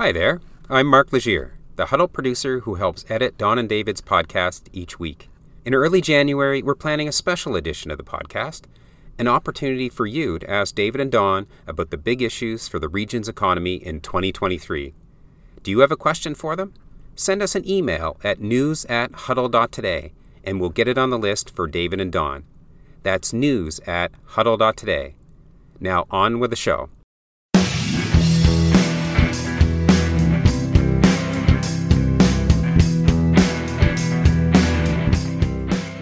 Hi there. I'm Mark Legier, the Huddle producer who helps edit Don and David's podcast each week. In early January, we're planning a special edition of the podcast, an opportunity for you to ask David and Don about the big issues for the region's economy in 2023. Do you have a question for them? Send us an email at news at huddle.today and we'll get it on the list for David and Don. That's news at huddle.today. Now, on with the show.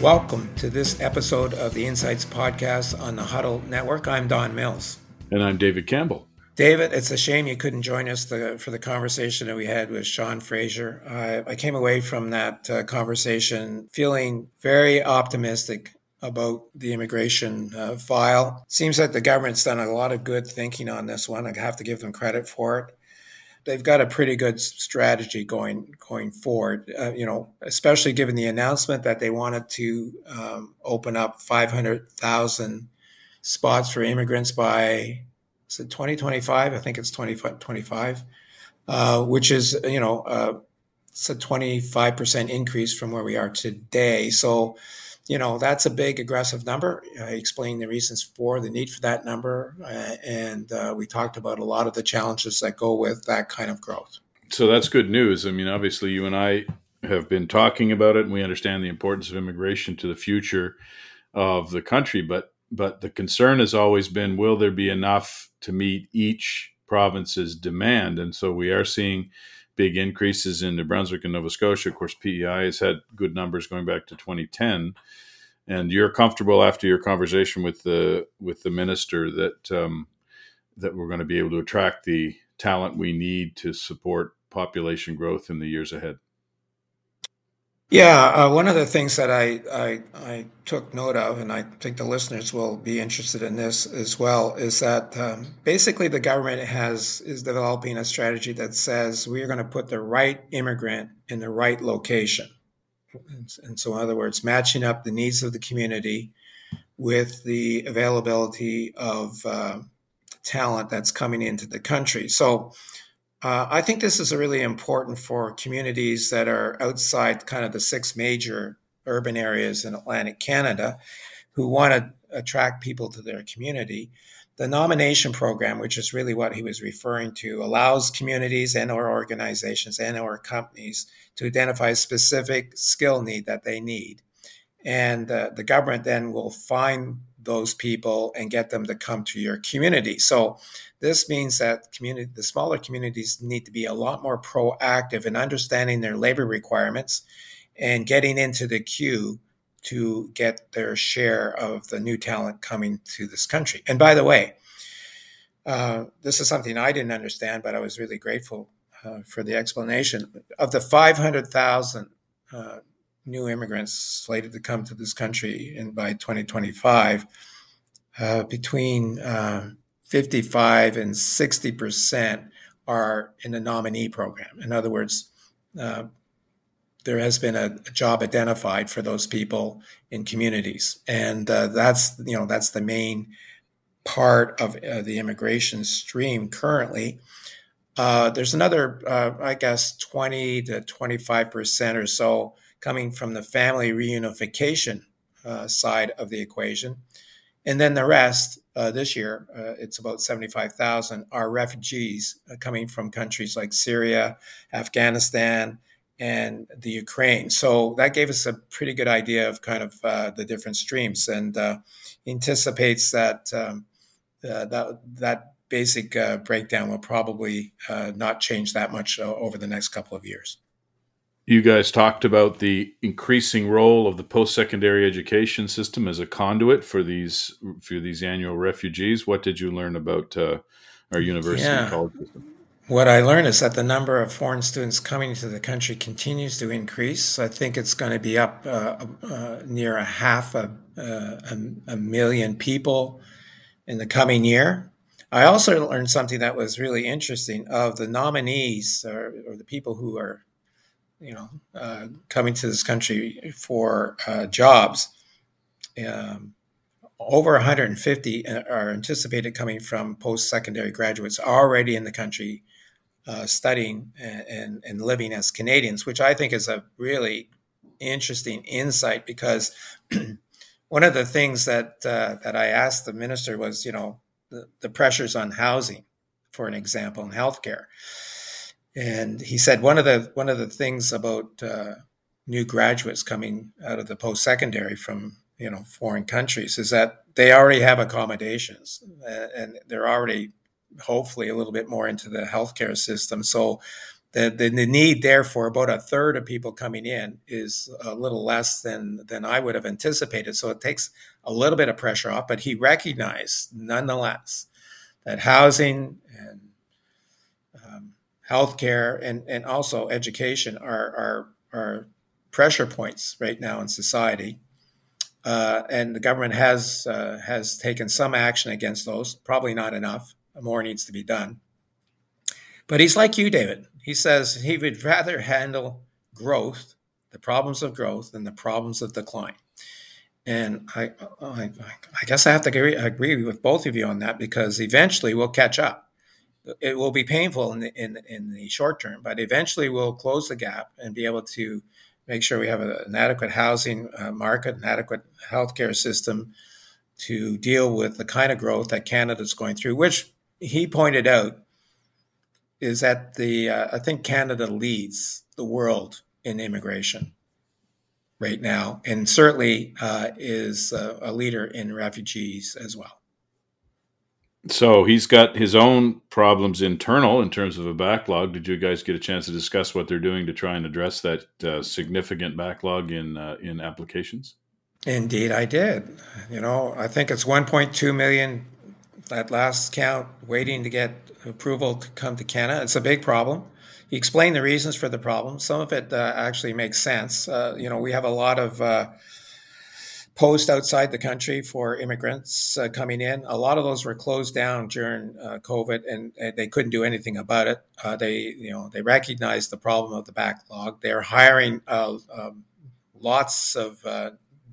Welcome to this episode of the Insights Podcast on the Huddle Network. I'm Don Mills. And I'm David Campbell. David, it's a shame you couldn't join us the, for the conversation that we had with Sean Fraser. I, I came away from that uh, conversation feeling very optimistic about the immigration uh, file. Seems like the government's done a lot of good thinking on this one. I have to give them credit for it. They've got a pretty good strategy going going forward. Uh, you know, especially given the announcement that they wanted to um, open up 500,000 spots for immigrants by is it 2025? I think it's 2025, uh, which is you know uh, it's a 25 percent increase from where we are today. So you know, that's a big aggressive number. I explained the reasons for the need for that number. Uh, and uh, we talked about a lot of the challenges that go with that kind of growth. So that's good news. I mean, obviously, you and I have been talking about it, and we understand the importance of immigration to the future of the country. But but the concern has always been, will there be enough to meet each province's demand? And so we are seeing big increases in New Brunswick and Nova Scotia. Of course, PEI has had good numbers going back to 2010. And you're comfortable after your conversation with the with the minister that um, that we're going to be able to attract the talent we need to support population growth in the years ahead. Yeah, uh, one of the things that I, I, I took note of, and I think the listeners will be interested in this as well, is that um, basically the government has is developing a strategy that says we are going to put the right immigrant in the right location, and, so in other words, matching up the needs of the community with the availability of uh, talent that's coming into the country. So uh, I think this is really important for communities that are outside kind of the six major urban areas in Atlantic Canada who want to attract people to their community. The nomination program, which is really what he was referring to, allows communities and or organizations and or companies to identify a specific skill need that they need. And uh, the government then will find those people and get them to come to your community. So this means that community, the smaller communities need to be a lot more proactive in understanding their labor requirements and getting into the queue to get their share of the new talent coming to this country. And by the way, uh, this is something I didn't understand, but I was really grateful uh, for the explanation. Of the 500,000 uh, new immigrants slated to come to this country and by 2025, uh, between uh, 55 and 60 percent are in the nominee program. In other words, uh, there has been a, a, job identified for those people in communities, and uh, that's you know that's the main part of uh, the immigration stream currently. Uh, there's another, I guess, 20 to 25 percent or so coming from the family reunification uh, side of the equation. And then the rest, uh, this year, uh, it's about 75,000, are refugees uh, coming from countries like Syria, Afghanistan, and the Ukraine. So that gave us a pretty good idea of kind of uh, the different streams and uh, anticipates that um, that, that basic breakdown will probably not change that much over the next couple of years you guys talked about the increasing role of the post-secondary education system as a conduit for these for these annual refugees. What did you learn about uh, our university yeah. college system? What I learned is that the number of foreign students coming to the country continues to increase. I think it's going to be up uh, uh, near a half a, uh, a, a million people in the coming year. I also learned something that was really interesting of the nominees or, or the people who are you know, uh, coming to this country for uh, jobs. Um, over 150 are anticipated coming from post-secondary graduates already in the country uh, studying and, and, and living as Canadians, which I think is a really interesting insight because one of the things that uh, that I asked the minister was, you know, the, the pressures on housing, for an example, in healthcare, and he said one of the one of the things about uh, new graduates coming out of the post secondary from you know foreign countries is that they already have accommodations and they're already hopefully a little bit more into the healthcare system. So the, the, the need there for about a third of people coming in is a little less than than I would have anticipated. So it takes a little bit of pressure off, but he recognized nonetheless that housing and healthcare and, and also education are, are, are pressure points right now in society. Uh, and the government has uh, has taken some action against those, probably not enough more needs to be done. But he's like you, David. He says he would rather handle growth, the problems of growth, than the problems of decline. And I, I, I guess I have to agree, agree with both of you on that because eventually we'll catch up. It will be painful in the, in, in the short term, but eventually we'll close the gap and be able to make sure we have an adequate housing uh, market, an adequate healthcare system to deal with the kind of growth that Canada is going through, which he pointed out is that the uh, I think Canada leads the world in immigration right now, and certainly uh, is uh, a leader in refugees as well. So he's got his own problems internal in terms of a backlog. Did you guys get a chance to discuss what they're doing to try and address that uh, significant backlog in uh, in applications? Indeed, I did. You know, I think it's 1.2 million that last count waiting to get approval to come to Canada. It's a big problem. He explained the reasons for the problem. Some of it uh, actually makes sense. Uh, you know, we have a lot of uh, posts outside the country for immigrants uh, coming in. A lot of those were closed down during uh, COVID, and, and, they couldn't do anything about it. Uh, they, you know, they recognized the problem of the backlog. They're hiring um, lots of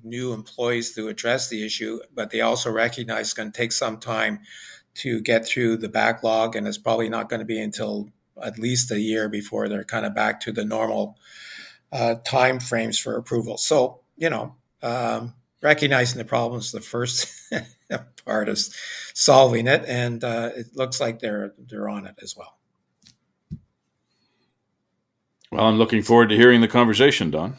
new employees to address the issue, but they also recognize it's going to take some time to get through the backlog, and it's probably not going to be until at least a year before they're kind of back to the normal uh, time frames for approval. So, you know, um, recognizing the problem is the first part of solving it, and uh, it looks like they're they're on it as well. Well, I'm looking forward to hearing the conversation, Don.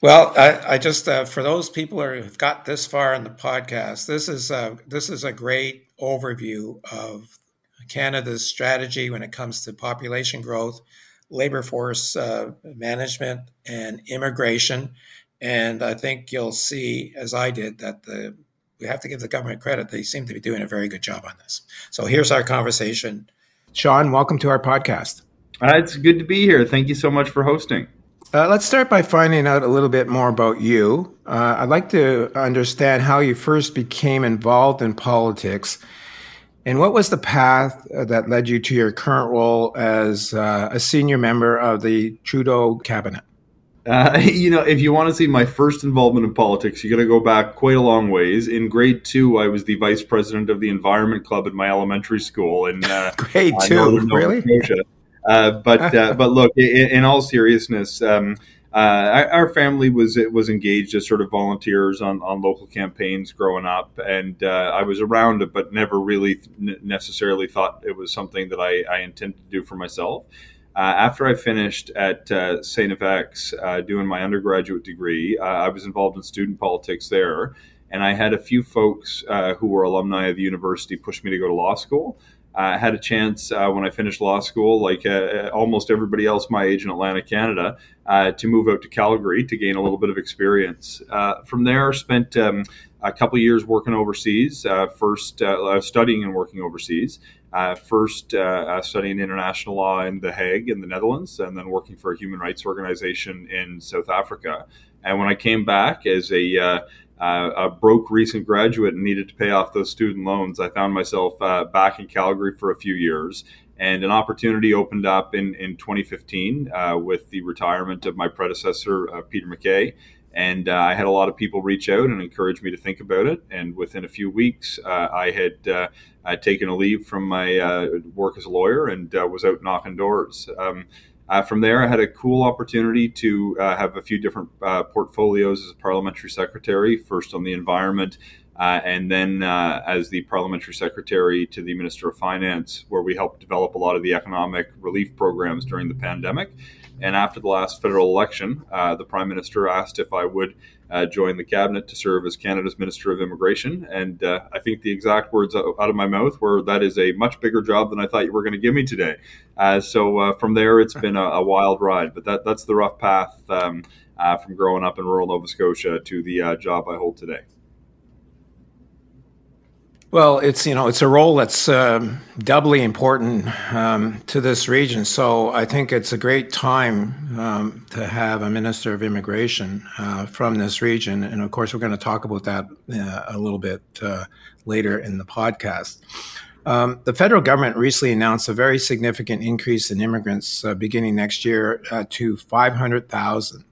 Well, I, I just uh, for those people who've got this far in the podcast, this is a, this is a great overview of Canada's strategy when it comes to population growth, labor force uh, management, and immigration. And I think you'll see, as I did, that the we have to give the government credit; they seem to be doing a very good job on this. So here's our conversation. Sean, welcome to our podcast. Uh, it's good to be here. Thank you so much for hosting. Uh, let's start by finding out a little bit more about you. Uh, I'd like to understand how you first became involved in politics and what was the path that led you to your current role as uh, a senior member of the Trudeau cabinet. Uh, you know, if you want to see my first involvement in politics, you got to go back quite a long ways. In grade two, I was the vice president of the Environment Club at my elementary school in uh, grade two. really? Uh, but uh, but look, in, in all seriousness, um, uh, our family was was engaged as sort of volunteers on, on local campaigns growing up, and uh, I was around it, but never really necessarily thought it was something that I, I intended to do for myself. Uh, after I finished at uh, St. FX uh, doing my undergraduate degree, I was involved in student politics there, and I had a few folks who were alumni of the university push me to go to law school. I had a chance uh, when I finished law school, like uh, almost everybody else my age in Atlantic, Canada, uh, to move out to Calgary to gain a little bit of experience. Uh, from there, spent um, a couple years working overseas. Uh, first, uh, studying and working overseas. First, studying international law in The Hague in the Netherlands, and then working for a human rights organization in South Africa. And when I came back as a uh, a broke recent graduate and needed to pay off those student loans, I found myself uh, back in Calgary for a few years. And an opportunity opened up in, in 2015 uh, with the retirement of my predecessor, uh, Peter MacKay. And uh, I had a lot of people reach out and encourage me to think about it. And within a few weeks, uh, I had I'd taken a leave from my uh, work as a lawyer and uh, was out knocking doors. Um, uh, from there, I had a cool opportunity to uh, have a few different uh, portfolios as a parliamentary secretary, first on the environment, uh, and then as the parliamentary secretary to the Minister of Finance, where we helped develop a lot of the economic relief programs during the pandemic. And after the last federal election, the Prime Minister asked if I would uh, join the cabinet to serve as Canada's Minister of Immigration. And uh, I think the exact words out of my mouth were, That is a much bigger job than I thought you were going to give me today. Uh, so from there, it's been a, a, wild ride. But that, that's the rough path um, from growing up in rural Nova Scotia to the job I hold today. Well, it's you know it's a role that's um, doubly important um, to this region. So I think it's a great time um, to have a minister of immigration uh, from this region, and of course we're going to talk about that uh, a little bit uh, later in the podcast. Um, the federal government recently announced a very significant increase in immigrants uh, beginning next year uh, to 500,000.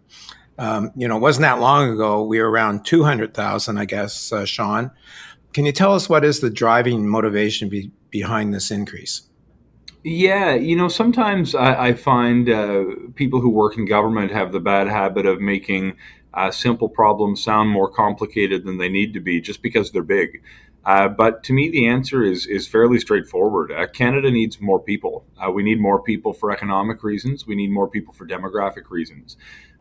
Um, you know, it wasn't that long ago. We were around 200,000, I guess, uh, Sean. Can you tell us what is the driving motivation be, behind this increase? Yeah, you know, sometimes I, I find uh, people who work in government have the bad habit of making uh, simple problems sound more complicated than they need to be just because they're big. Uh, but to me, the answer is is fairly straightforward. Uh, Canada needs more people. Uh, we need more people for economic reasons. We need more people for demographic reasons.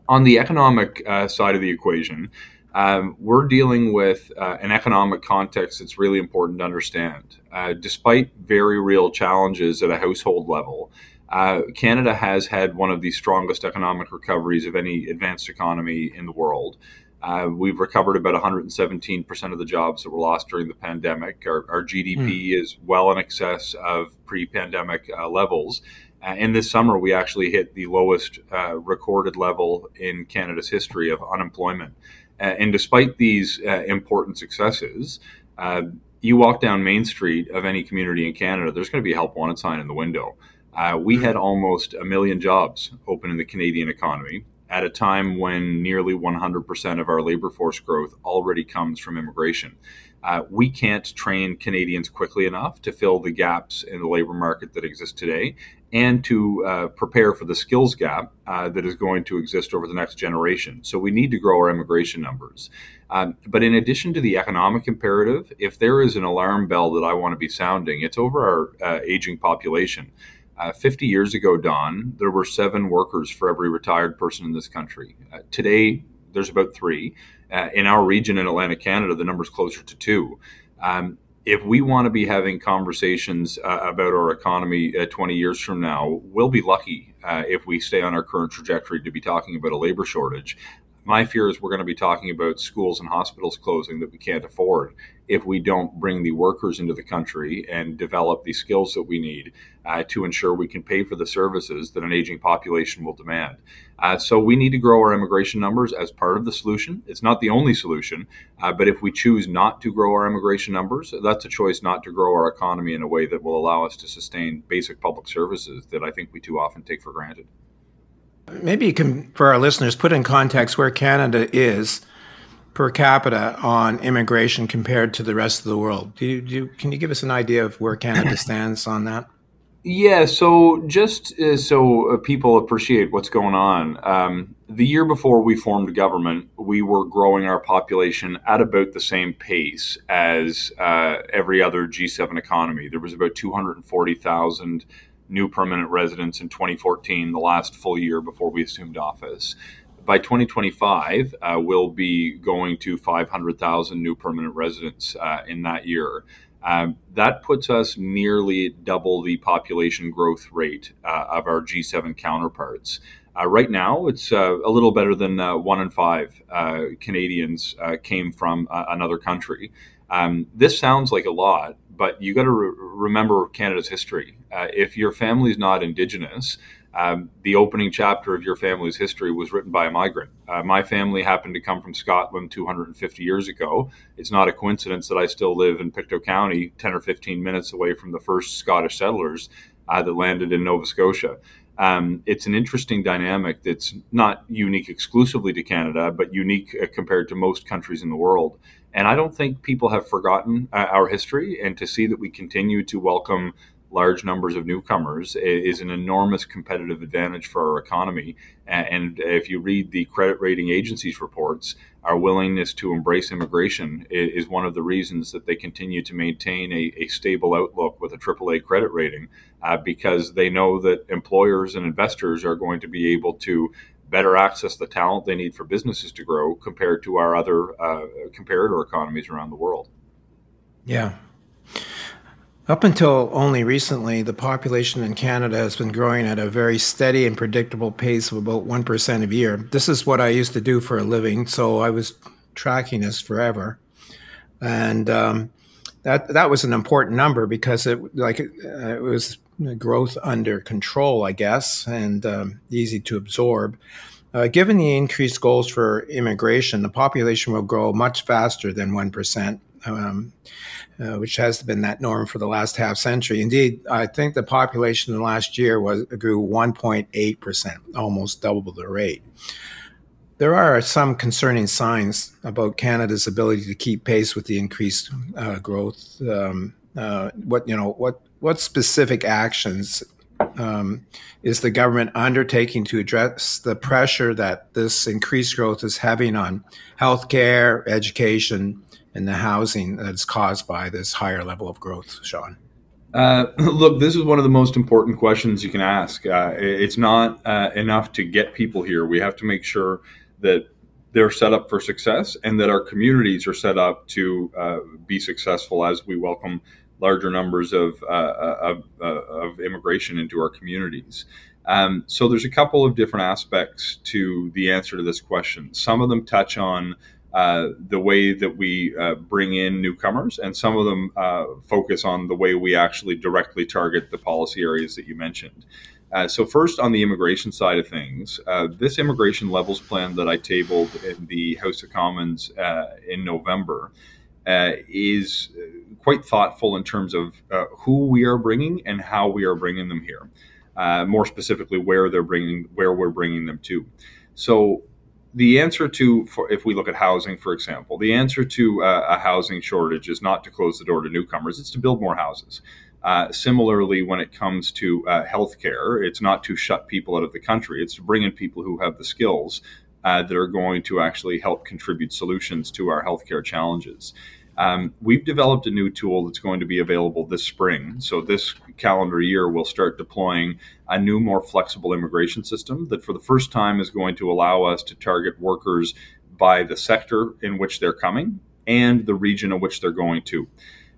On the economic uh, side of the equation, um, we're dealing with uh, an economic context that's really important to understand. Uh, despite very real challenges at a household level, uh, Canada has had one of the strongest economic recoveries of any advanced economy in the world. Uh, we've recovered about 117% of the jobs that were lost during the pandemic. Our, our GDP mm. is well in excess of pre pandemic uh, levels. Uh, and this summer, we actually hit the lowest recorded level in Canada's history of unemployment. Uh, and despite these uh, important successes, uh, you walk down Main Street of any community in Canada, there's going to be a help wanted sign in the window. Uh, we had almost a million jobs open in the Canadian economy at a time when nearly 100% of our labor force growth already comes from immigration. Uh, we can't train Canadians quickly enough to fill the gaps in the labor market that exist today and to uh, prepare for the skills gap uh, that is going to exist over the next generation. So we need to grow our immigration numbers. Um, but in addition to the economic imperative, if there is an alarm bell that I want to be sounding, it's over our uh, aging population. Uh, 50 years ago, Don, there were seven workers for every retired person in this country. Uh, today, there's about three. Uh, in our region in Atlantic Canada, the number's closer to two. Um, if we want to be having conversations uh, about our economy uh, 20 years from now, we'll be lucky uh, if we stay on our current trajectory to be talking about a labor shortage. My fear is we're going to be talking about schools and hospitals closing that we can't afford if we don't bring the workers into the country and develop the skills that we need uh, to ensure we can pay for the services that an aging population will demand. Uh, so we need to grow our immigration numbers as part of the solution. It's not the only solution, uh, but if we choose not to grow our immigration numbers, that's a choice not to grow our economy in a way that will allow us to sustain basic public services that I think we too often take for granted. Maybe you can, for our listeners, put in context where Canada is per capita on immigration compared to the rest of the world. Do you, do you, can you give us an idea of where Canada stands on that? Yeah, so just uh, so uh, people appreciate what's going on, um, the year before we formed government, we were growing our population at about the same pace as uh, every other G7 economy. There was about 240,000 new permanent residents in 2014, the last full year before we assumed office. By 2025, uh, we'll be going to 500,000 new permanent residents uh, in that year. Um, that puts us nearly double the population growth rate uh, of our G7 counterparts. Uh, right now, it's uh, a little better than uh, one in five Canadians came from another country. Um, this sounds like a lot, but you got to re- remember Canada's history. If your family's not Indigenous, um, the opening chapter of your family's history was written by a migrant. Uh, my family happened to come from Scotland 250 years ago. It's not a coincidence that I still live in Pictou County, 10 or 15 minutes away from the first Scottish settlers uh, that landed in Nova Scotia. Um, it's an interesting dynamic that's not unique exclusively to Canada, but unique uh, compared to most countries in the world. And I don't think people have forgotten uh, our history, and to see that we continue to welcome large numbers of newcomers is an enormous competitive advantage for our economy. And if you read the credit rating agencies' reports, our willingness to embrace immigration is one of the reasons that they continue to maintain a, a stable outlook with a AAA credit rating, uh, because they know that employers and investors are going to be able to better access the talent they need for businesses to grow compared to our other uh, comparator economies around the world. Yeah, up until only recently, the population in Canada has been growing at a very steady and predictable pace of about 1% a year. This is what I used to do for a living, so I was tracking this forever. And um, that, that was an important number because it, like, uh, it was growth under control, I guess, and um, easy to absorb. Uh, given the increased goals for immigration, the population will grow much faster than 1%. Um, uh, which has been that norm for the last half century. Indeed, I think the population in the last year was grew 1.8 percent, almost double the rate. There are some concerning signs about Canada's ability to keep pace with the increased uh, growth. Um, uh, what you know, what what specific actions um, is the government undertaking to address the pressure that this increased growth is having on healthcare, education, and the housing that's caused by this higher level of growth, Sean? Uh, look, this is one of the most important questions you can ask. Uh, it's not uh, enough to get people here. We have to make sure that they're set up for success and that our communities are set up to uh, be successful as we welcome larger numbers of, uh, uh, of, of, immigration into our communities. Um, so there's a couple of different aspects to the answer to this question. Some of them touch on uh, the way that we uh, bring in newcomers, and some of them uh, focus on the way we actually directly target the policy areas that you mentioned. Uh, so, first, on the immigration side of things, uh, this immigration levels plan that I tabled in the House of Commons in November is quite thoughtful in terms of who we are bringing and how we are bringing them here. more specifically, where they're bringing, where we're bringing them to. So, the answer to, for, if we look at housing, for example, the answer to uh, a housing shortage is not to close the door to newcomers; it's to build more houses. Uh, similarly, when it comes to uh, healthcare, it's not to shut people out of the country; it's to bring in people who have the skills uh, that are going to actually help contribute solutions to our healthcare challenges. Um, we've developed a new tool that's going to be available this spring. So, this calendar year, we'll start deploying a new, more flexible immigration system that, for the first time, is going to allow us to target workers by the sector in which they're coming and the region in which they're going to.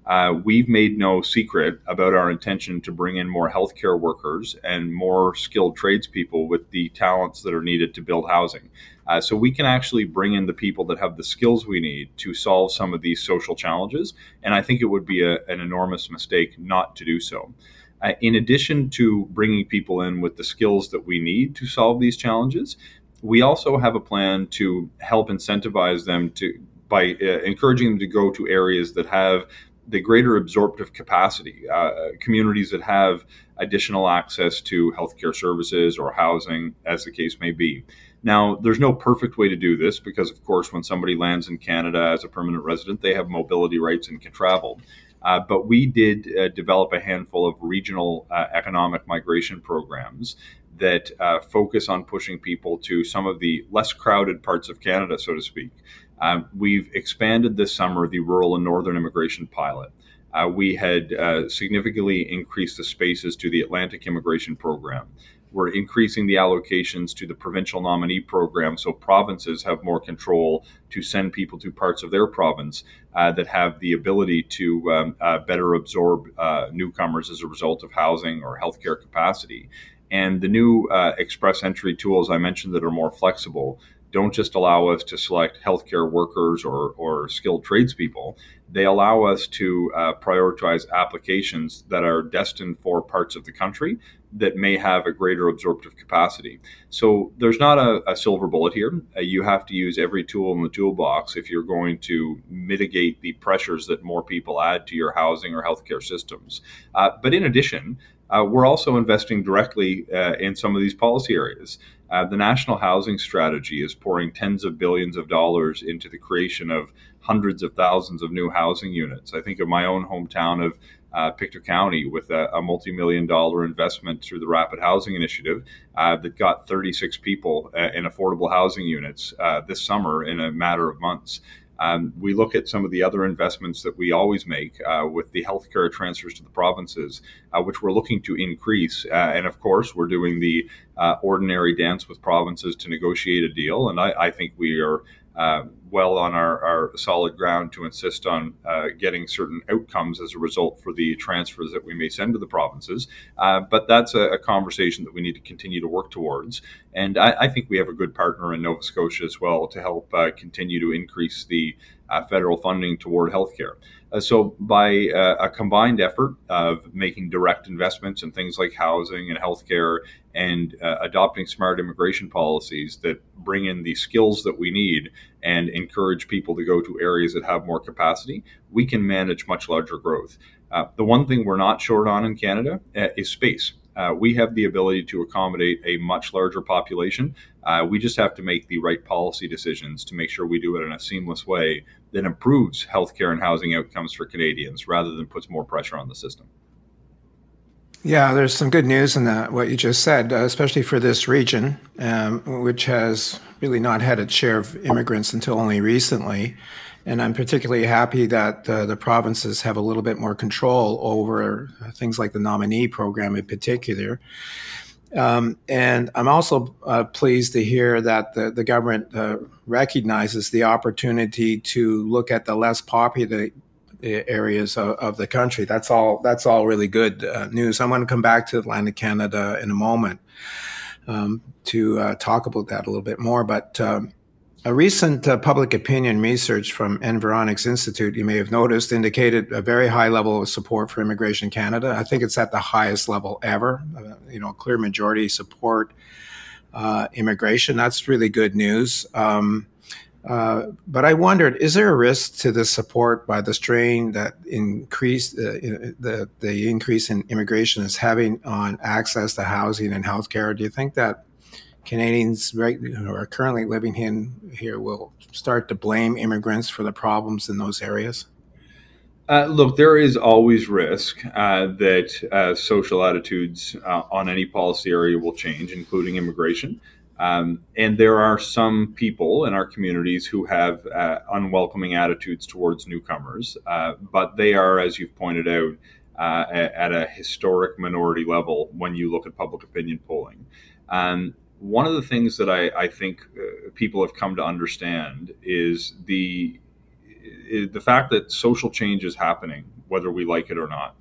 Uh, we've made no secret about our intention to bring in more healthcare workers and more skilled tradespeople with the talents that are needed to build housing. Uh, so we can actually bring in the people that have the skills we need to solve some of these social challenges. And I think it would be a, an enormous mistake not to do so. Uh, in addition to bringing people in with the skills that we need to solve these challenges, we also have a plan to help incentivize them to by uh, encouraging them to go to areas that have the greater absorptive capacity, uh, communities that have additional access to healthcare services or housing, as the case may be. Now, there's no perfect way to do this because, of course, when somebody lands in Canada as a permanent resident, they have mobility rights and can travel. Uh, but we did uh, develop a handful of regional uh, economic migration programs that uh, focus on pushing people to some of the less crowded parts of Canada, so to speak. Uh, we've expanded this summer the rural and northern immigration pilot. Uh, we had significantly increased the spaces to the Atlantic immigration program. We're increasing the allocations to the provincial nominee program so provinces have more control to send people to parts of their province uh, that have the ability to um, uh, better absorb uh, newcomers as a result of housing or healthcare capacity. And the new uh, express entry tools I mentioned that are more flexible don't just allow us to select healthcare workers or, or skilled tradespeople. They allow us to uh, prioritize applications that are destined for parts of the country that may have a greater absorptive capacity. So there's not a, a silver bullet here. Uh, you have to use every tool in the toolbox if you're going to mitigate the pressures that more people add to your housing or healthcare systems. Uh, but in addition, uh, we're also investing directly uh, in some of these policy areas. Uh, the National Housing Strategy is pouring tens of billions of dollars into the creation of hundreds of thousands of new housing units. I think of my own hometown of uh, Pictou County with a, a multi million dollar investment through the Rapid Housing Initiative uh, that got 36 people uh, in affordable housing units uh, this summer in a matter of months. Um, we look at some of the other investments that we always make uh, with the healthcare transfers to the provinces, uh, which we're looking to increase. Uh, and of course, we're doing the uh, ordinary dance with provinces to negotiate a deal. And I, I think we are uh, well on our, our, solid ground to insist on uh, getting certain outcomes as a result for the transfers that we may send to the provinces. Uh, but that's a, a, conversation that we need to continue to work towards. And I, I, think we have a good partner in Nova Scotia as well to help uh, continue to increase the uh, federal funding toward healthcare. Uh, so, by uh, a combined effort of making direct investments in things like housing and healthcare and uh, adopting smart immigration policies that bring in the skills that we need and encourage people to go to areas that have more capacity, we can manage much larger growth. The one thing we're not short on in Canada is space. Uh, we have the ability to accommodate a much larger population. Uh, we just have to make the right policy decisions to make sure we do it in a seamless way that improves healthcare and housing outcomes for Canadians rather than puts more pressure on the system. Yeah, there's some good news in that, what you just said, uh, especially for this region, um, which has really not had its share of immigrants until only recently. And I'm particularly happy that uh, the provinces have a little bit more control over things like the nominee program in particular. Um, and I'm also uh, pleased to hear that the, the government uh, recognizes the opportunity to look at the less popular uh, areas of, of, the country. That's all. That's all really good uh, news. I'm going to come back to Atlantic Canada in a moment um, to uh, talk about that a little bit more. But um, a recent uh, public opinion research from Environics Institute, you may have noticed, indicated a very high level of support for Immigration Canada. I think it's at the highest level ever. Uh, you know, clear majority support uh, immigration. That's really good news. Um, uh, but I wondered, is there a risk to the support by the strain that increase uh, the the increase in immigration is having on access to housing and healthcare? Do you think that Canadians right, who are currently living in here will start to blame immigrants for the problems in those areas? Uh, look, there is always risk uh, that uh, social attitudes uh, on any policy area will change, including immigration. Um, and there are some people in our communities who have uh, unwelcoming attitudes towards newcomers, uh, but they are, as you've pointed out, at a historic minority level when you look at public opinion polling. Um, one of the things that I, I think uh, people have come to understand is the the fact that social change is happening, whether we like it or not.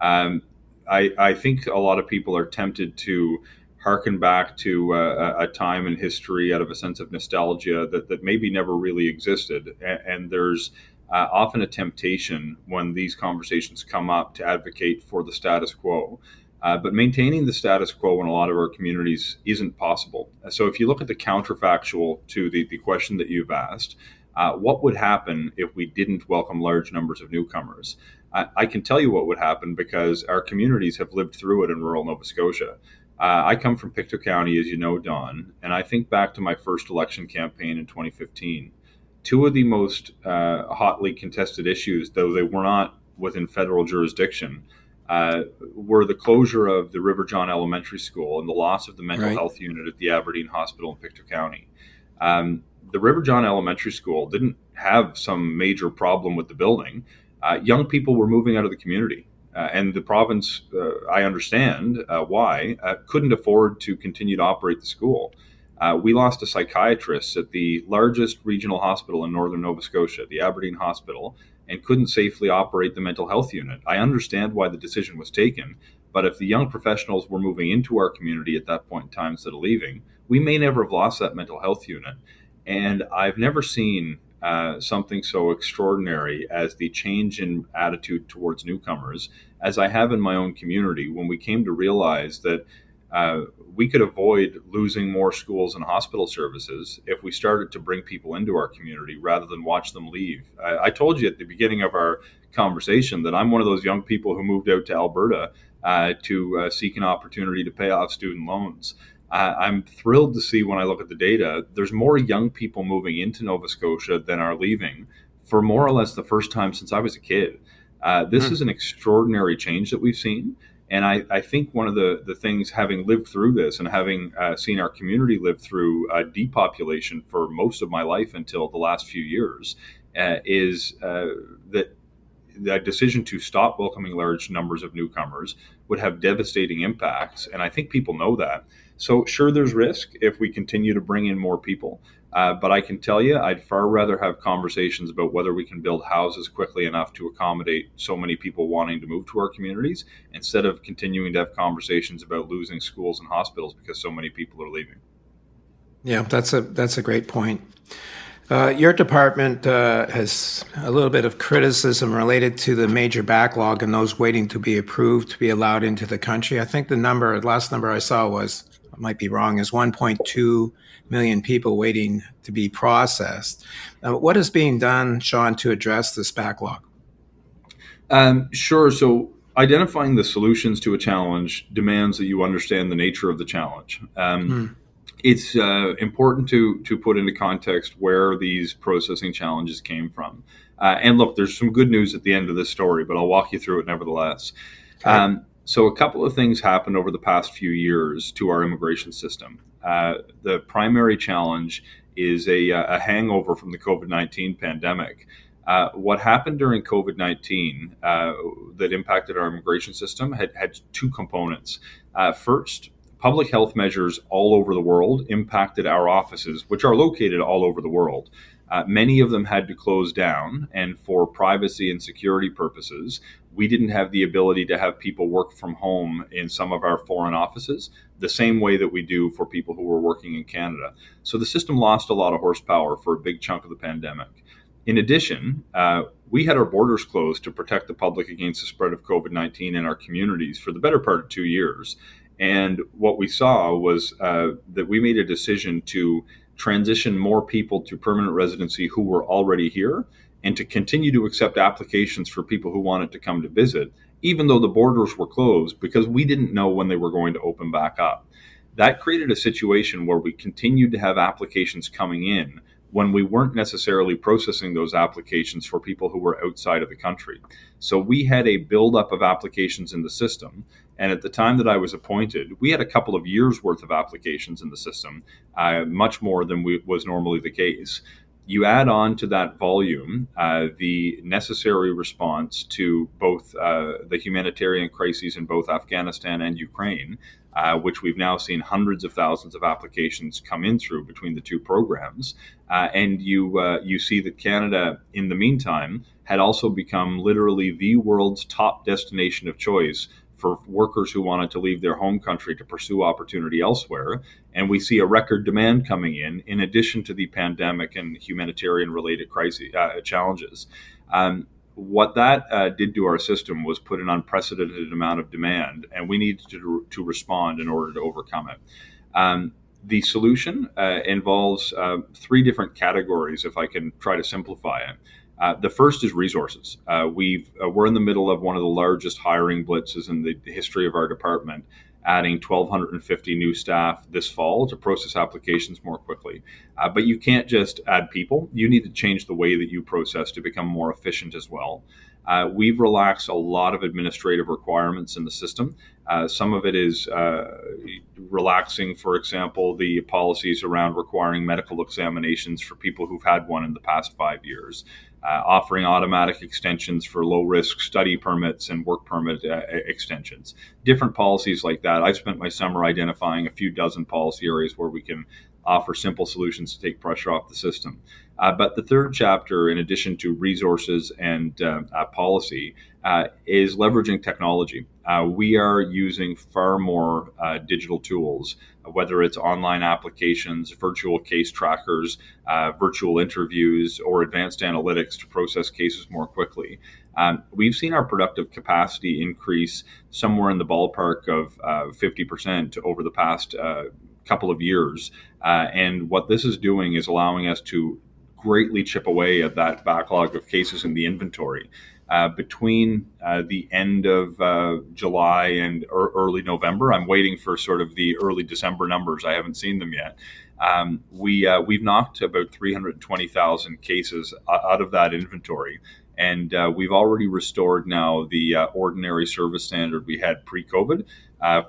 Um, I, I, think a lot of people are tempted to harken back to uh, a time in history out of a sense of nostalgia that, that maybe never really existed. And, and there's uh, often a temptation when these conversations come up to advocate for the status quo. Uh, but maintaining the status quo in a lot of our communities isn't possible. So, if you look at the counterfactual to the, the question that you've asked, uh, what would happen if we didn't welcome large numbers of newcomers? I, I, can tell you what would happen because our communities have lived through it in rural Nova Scotia. Uh, I come from Pictou County, as you know, Don, and I think back to my first election campaign in 2015. Two of the most uh, hotly contested issues, though they were not within federal jurisdiction, uh, were the closure of the River John Elementary School and the loss of the mental right. health unit at the Aberdeen Hospital in Pictou County. Um, the River John Elementary School didn't have some major problem with the building. Uh, young people were moving out of the community. Uh, and the province, uh, I understand uh, why, uh, couldn't afford to continue to operate the school. We lost a psychiatrist at the largest regional hospital in northern Nova Scotia, the Aberdeen Hospital, and couldn't safely operate the mental health unit. I understand why the decision was taken, but if the young professionals were moving into our community at that point in time instead of leaving, we may never have lost that mental health unit. And I've never seen uh, something so extraordinary as the change in attitude towards newcomers as I have in my own community when we came to realize that uh, we could avoid losing more schools and hospital services if we started to bring people into our community rather than watch them leave. I, I told you at the beginning of our conversation that I'm one of those young people who moved out to Alberta uh, to uh, seek an opportunity to pay off student loans. I'm thrilled to see when I look at the data, there's more young people moving into Nova Scotia than are leaving for more or less the first time since I was a kid. Uh, this mm. is an extraordinary change that we've seen. And I, I, think one of the, the things, having lived through this and having uh, seen our community live through uh, depopulation for most of my life until the last few years, uh, is uh, that the decision to stop welcoming large numbers of newcomers would have devastating impacts. And I think people know that. So, sure, there's risk if we continue to bring in more people. Uh, but I can tell you, I'd far rather have conversations about whether we can build houses quickly enough to accommodate so many people wanting to move to our communities instead of continuing to have conversations about losing schools and hospitals because so many people are leaving. Yeah, that's a that's a great point. Uh, your department uh, has a little bit of criticism related to the major backlog and those waiting to be approved to be allowed into the country. I think the number, last number I saw was, I might be wrong, is 1.2 million people waiting to be processed. Uh, what is being done, Sean, to address this backlog? Um, sure. So, identifying the solutions to a challenge demands that you understand the nature of the challenge. Um, hmm it's uh, important to to put into context where these processing challenges came from. Uh, and look, there's some good news at the end of this story, but I'll walk you through it nevertheless. Okay. Um, so, a couple of things happened over the past few years to our immigration system. Uh, the primary challenge is a, uh, a hangover from the COVID 19 pandemic. Uh, what happened during COVID 19 uh, that impacted our immigration system had, had two components. Uh, first, public health measures all over the world impacted our offices, which are located all over the world. Uh, many of them had to close down, and for privacy and security purposes, we didn't have the ability to have people work from home in some of our foreign offices the same way that we do for people who were working in Canada. So the system lost a lot of horsepower for a big chunk of the pandemic. In addition, uh, we had our borders closed to protect the public against the spread of COVID 19 in our communities for the better part of two years. And what we saw was uh, that we made a decision to transition more people to permanent residency who were already here and to continue to accept applications for people who wanted to come to visit, even though the borders were closed, because we didn't know when they were going to open back up. That created a situation where we continued to have applications coming in when we weren't necessarily processing those applications for people who were outside of the country. So we had a buildup of applications in the system. And at the time that I was appointed, we had a couple of years worth of applications in the system, uh, much more than we, was normally the case. You add on to that volume uh, the necessary response to both uh, the humanitarian crises in both Afghanistan and Ukraine, uh, which we've now seen hundreds of thousands of applications come in through between the two programs. Uh, and you uh, you see that Canada, in the meantime, had also become literally the world's top destination of choice for workers who wanted to leave their home country to pursue opportunity elsewhere. And we see a record demand coming in, in addition to the pandemic and humanitarian related crisis uh, challenges. Um, what that uh, did to our system was put an unprecedented amount of demand, and we needed to, to respond in order to overcome it. Um, the solution uh, involves uh, three different categories, if I can try to simplify it. Uh, the first is resources. Uh, we've uh, we're in the middle of one of the largest hiring blitzes in the, the history of our department, adding 1,250 new staff this fall to process applications more quickly. Uh, but you can't just add people, you need to change the way that you process to become more efficient as well. Uh, we've relaxed a lot of administrative requirements in the system. Some of it is relaxing, for example, the policies around requiring medical examinations for people who've had one in the past five years uh, offering automatic extensions for low risk study permits and work permit uh, extensions. Different policies like that. I've spent my summer identifying a few dozen policy areas where we can offer simple solutions to take pressure off the system. Uh, but the third chapter, in addition to resources and uh, uh, policy, uh, is leveraging technology. We are using far more digital tools, whether it's online applications, virtual case trackers, virtual interviews, or advanced analytics to process cases more quickly. Um, we've seen our productive capacity increase somewhere in the ballpark of 50% over the past couple of years. Uh, and what this is doing is allowing us to greatly chip away at that backlog of cases in the inventory. Uh, between uh, the end of uh, July and early November. I'm waiting for sort of the early December numbers. I haven't seen them yet. Um, we uh, we've knocked about 320,000 cases out of that inventory, and uh, we've already restored now the uh, ordinary service standard we had pre-COVID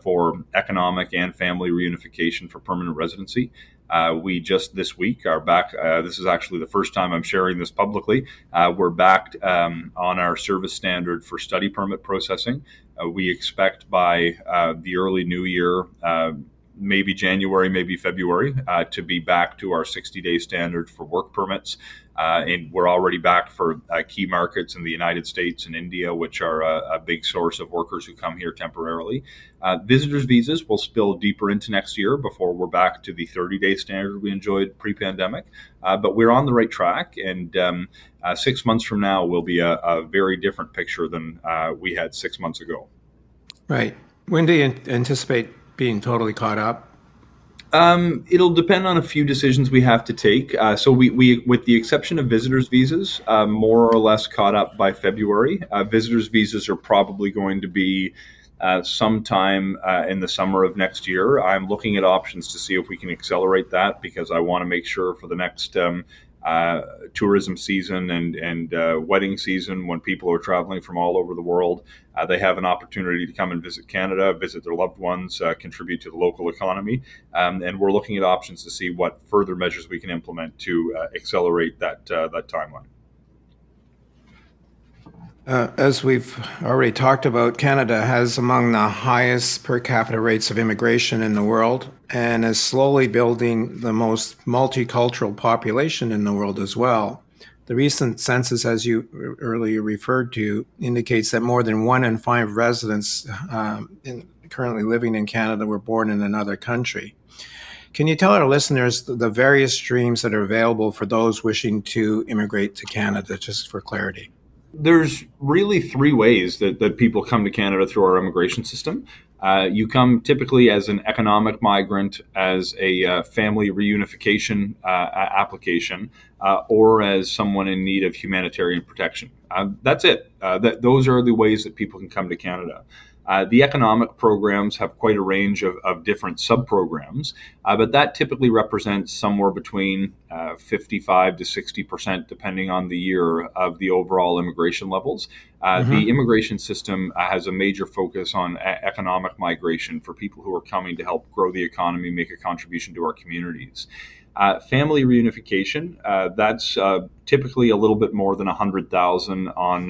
for economic and family reunification for permanent residency. Uh, we just this week are back. Uh, this is actually the first time I'm sharing this publicly. Uh, we're back um, on our service standard for study permit processing. Uh, we expect by uh, the early new year, uh, maybe January, maybe February, to be back to our 60 day standard for work permits. Uh, and we're already back for uh, key markets in the United States and India, which are a, a big source of workers who come here temporarily. Uh, visitors' visas will spill deeper into next year before we're back to the 30 day standard we enjoyed pre pandemic. Uh, but we're on the right track, and um, uh, six months from now will be a, a very different picture than uh, we had six months ago. Right. When do you anticipate being totally caught up? Um, it'll depend on a few decisions we have to take. Uh, so we, we, with the exception of visitors visas, uh, more or less caught up by February. Uh, visitors visas are probably going to be uh, sometime uh, in the summer of next year. I'm looking at options to see if we can accelerate that because I want to make sure for the next um, uh, tourism season and and uh, wedding season when people are traveling from all over the world. Uh, they have an opportunity to come and visit Canada, visit their loved ones, uh, contribute to the local economy, um, and we're looking at options to see what further measures we can implement to uh, accelerate that that timeline. Uh, as we've already talked about, Canada has among the highest per capita rates of immigration in the world and is slowly building the most multicultural population in the world as well. The recent census, as you earlier referred to, indicates that more than one in five residents um, in, currently living in Canada were born in another country. Can you tell our listeners the various streams that are available for those wishing to immigrate to Canada, just for clarity? there's really three ways that, that people come to Canada through our immigration system. Uh, you come typically as an economic migrant, as a uh, family reunification uh, application, uh, or as someone in need of humanitarian protection. Uh, that's it. Uh, that, those are the ways that people can come to Canada. Uh, the economic programs have quite a range of, of different sub-programs, uh, but that typically represents somewhere between uh, 55 to 60 percent, depending on the year, of the overall immigration levels. Uh, mm-hmm. The immigration system uh, has a major focus on a- economic migration for people who are coming to help grow the economy, make a contribution to our communities. Uh, family reunification, uh, that's uh, typically a little bit more than 100,000 on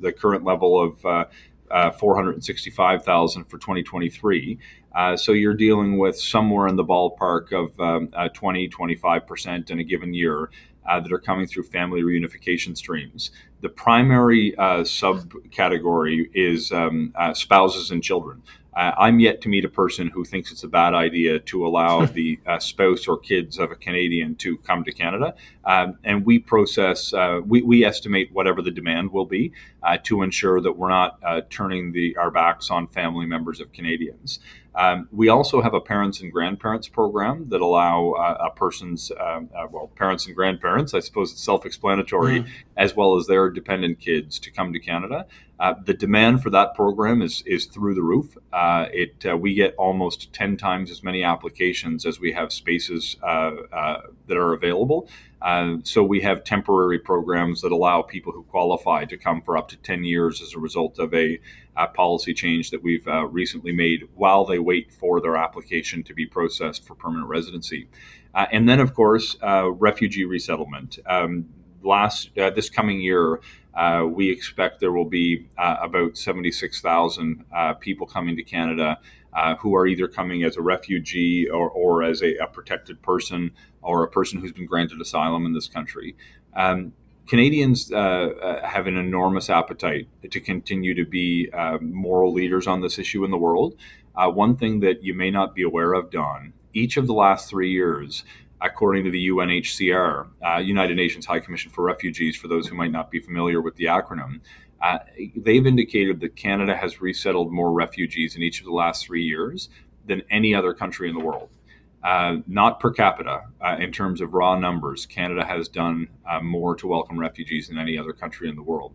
the current level of uh, 465,000 for 2023. Uh, so you're dealing with somewhere in the ballpark of um, uh, 20, 25% in a given year uh, that are coming through family reunification streams. The primary uh, subcategory is um, uh, spouses and children. Uh, I'm yet to meet a person who thinks it's a bad idea to allow the uh, spouse or kids of a Canadian to come to Canada. Um, and we process, uh, we, we, estimate whatever the demand will be uh, to ensure that we're not uh, turning the, our backs on family members of Canadians. Um, we also have a parents and grandparents program that allow uh, a person's, um, uh, well, parents and grandparents, I suppose it's self explanatory, mm. as well as their dependent kids to come to Canada. Uh, the demand for that program is, is through the roof. Uh, it uh, we get almost ten times as many applications as we have spaces uh, that are available. so we have temporary programs that allow people who qualify to come for up to ten years as a result of a policy change that we've uh, recently made while they wait for their application to be processed for permanent residency. Uh, and then, of course, uh, refugee resettlement. Um, last uh, this coming year, uh, we expect there will be about 76,000 people coming to Canada. Uh, who are either coming as a refugee or, or as a, a, protected person or a person who's been granted asylum in this country. Um, Canadians uh, uh, have an enormous appetite to continue to be uh, moral leaders on this issue in the world. Uh, one thing that you may not be aware of, Don, each of the last three years, according to the UNHCR, uh, United Nations High Commission for Refugees, for those who might not be familiar with the acronym, uh, they've indicated that Canada has resettled more refugees in each of the last three years than any other country in the world. Uh, not per capita uh, in terms of raw numbers. Canada has done uh, more to welcome refugees than any other country in the world.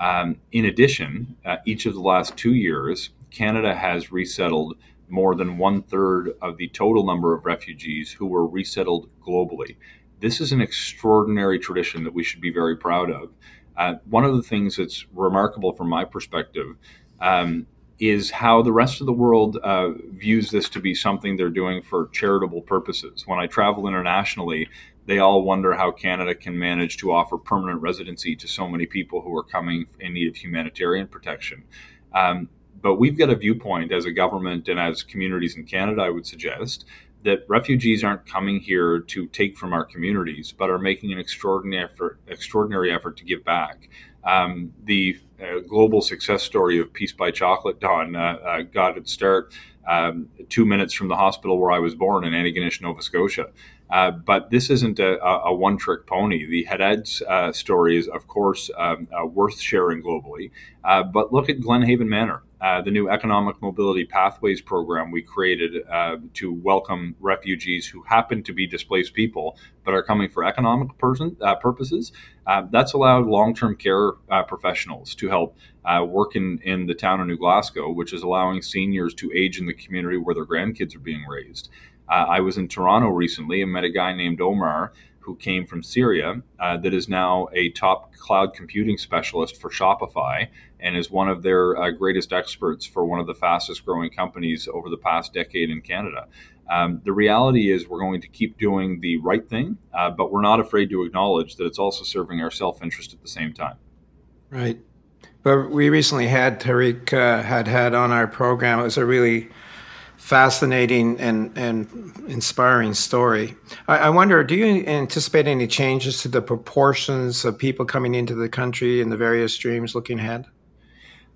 Um, in addition, uh, each of the last two years, Canada has resettled more than one third of the total number of refugees who were resettled globally. This is an extraordinary tradition that we should be very proud of. Uh, one of the things that's remarkable from my perspective um, is how the rest of the world uh, views this to be something they're doing for charitable purposes. When I travel internationally, they all wonder how Canada can manage to offer permanent residency to so many people who are coming in need of humanitarian protection. Um, but we've got a viewpoint as a government and as communities in Canada, I would suggest, that refugees aren't coming here to take from our communities, but are making an extraordinary effort, extraordinary effort to give back. Um, the uh, global success story of Peace by Chocolate Don uh, uh, got its start um, two minutes from the hospital where I was born in Antigonish, Nova Scotia. Uh, but this isn't a, a one trick pony. The Hadhad's uh, story is, of course, um, uh, worth sharing globally. But look at Glen Haven Manor, uh, the new Economic Mobility Pathways program we created uh, to welcome refugees who happen to be displaced people but are coming for economic person, purposes. that's allowed long term care professionals to help work in, in the town of New Glasgow, which is allowing seniors to age in the community where their grandkids are being raised. Uh, I was in Toronto recently and met a guy named Omar who came from Syria uh, that is now a top cloud computing specialist for Shopify and is one of their uh, greatest experts for one of the fastest growing companies over the past decade in Canada. Um, the reality is, we're going to keep doing the right thing, uh, but we're not afraid to acknowledge that it's also serving our self interest at the same time. Right. But we recently had Tariq uh, had had on our program. It was a really fascinating and, and inspiring story. I, I, wonder, do you anticipate any changes to the proportions of people coming into the country in the various streams looking ahead?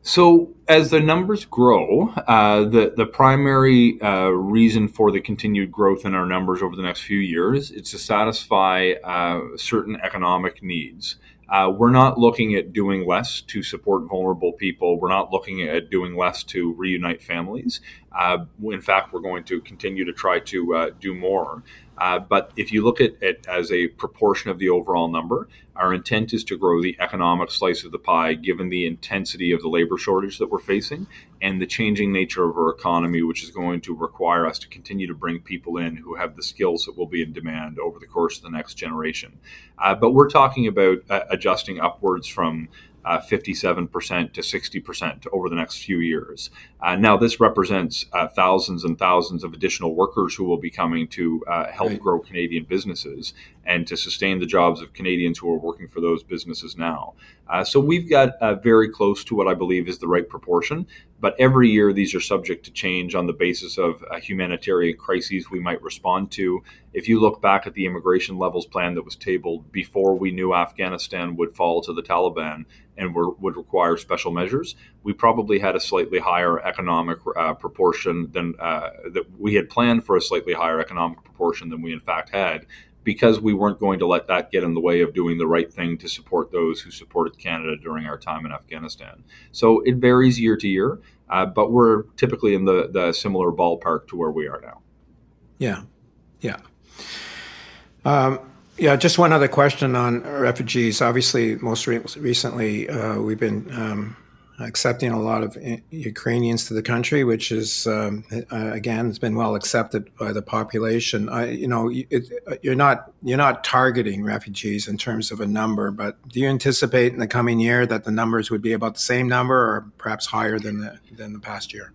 So, as the numbers grow, uh, the the primary uh, reason for the continued growth in our numbers over the next few years is to satisfy uh, certain economic needs. Uh, we're not looking at doing less to support vulnerable people. We're not looking at doing less to reunite families. Uh, in fact, we're going to continue to try to uh, do more. Uh, but if you look at it as a proportion of the overall number, our intent is to grow the economic slice of the pie given the intensity of the labor shortage that we're facing and the changing nature of our economy, which is going to require us to continue to bring people in who have the skills that will be in demand over the course of the next generation. Uh, but we're talking about uh, adjusting upwards from uh, 57% to 60% over the next few years. Uh, now, this represents uh, thousands and thousands of additional workers who will be coming to uh, help right. grow Canadian businesses and to sustain the jobs of Canadians who are working for those businesses now. Uh, so we've got uh, very close to what I believe is the right proportion. But every year, these are subject to change on the basis of humanitarian crises we might respond to. If you look back at the immigration levels plan that was tabled before we knew Afghanistan would fall to the Taliban and were, would require special measures, we probably had a slightly higher economic uh, proportion than uh, that we had planned for a slightly higher economic proportion than we in fact had because we weren't going to let that get in the way of doing the right thing to support those who supported Canada during our time in Afghanistan. So it varies year to year, uh, but we're typically in the, the similar ballpark to where we are now. Yeah, yeah. Um, yeah, just one other question on refugees. Obviously, most re- recently, uh, we've been um, accepting a lot of Ukrainians to the country, which is um, uh, again has been well accepted by the population. I, you know, it, you're not you're not targeting refugees in terms of a number, but do you anticipate in the coming year that the numbers would be about the same number, or perhaps higher than the than the past year?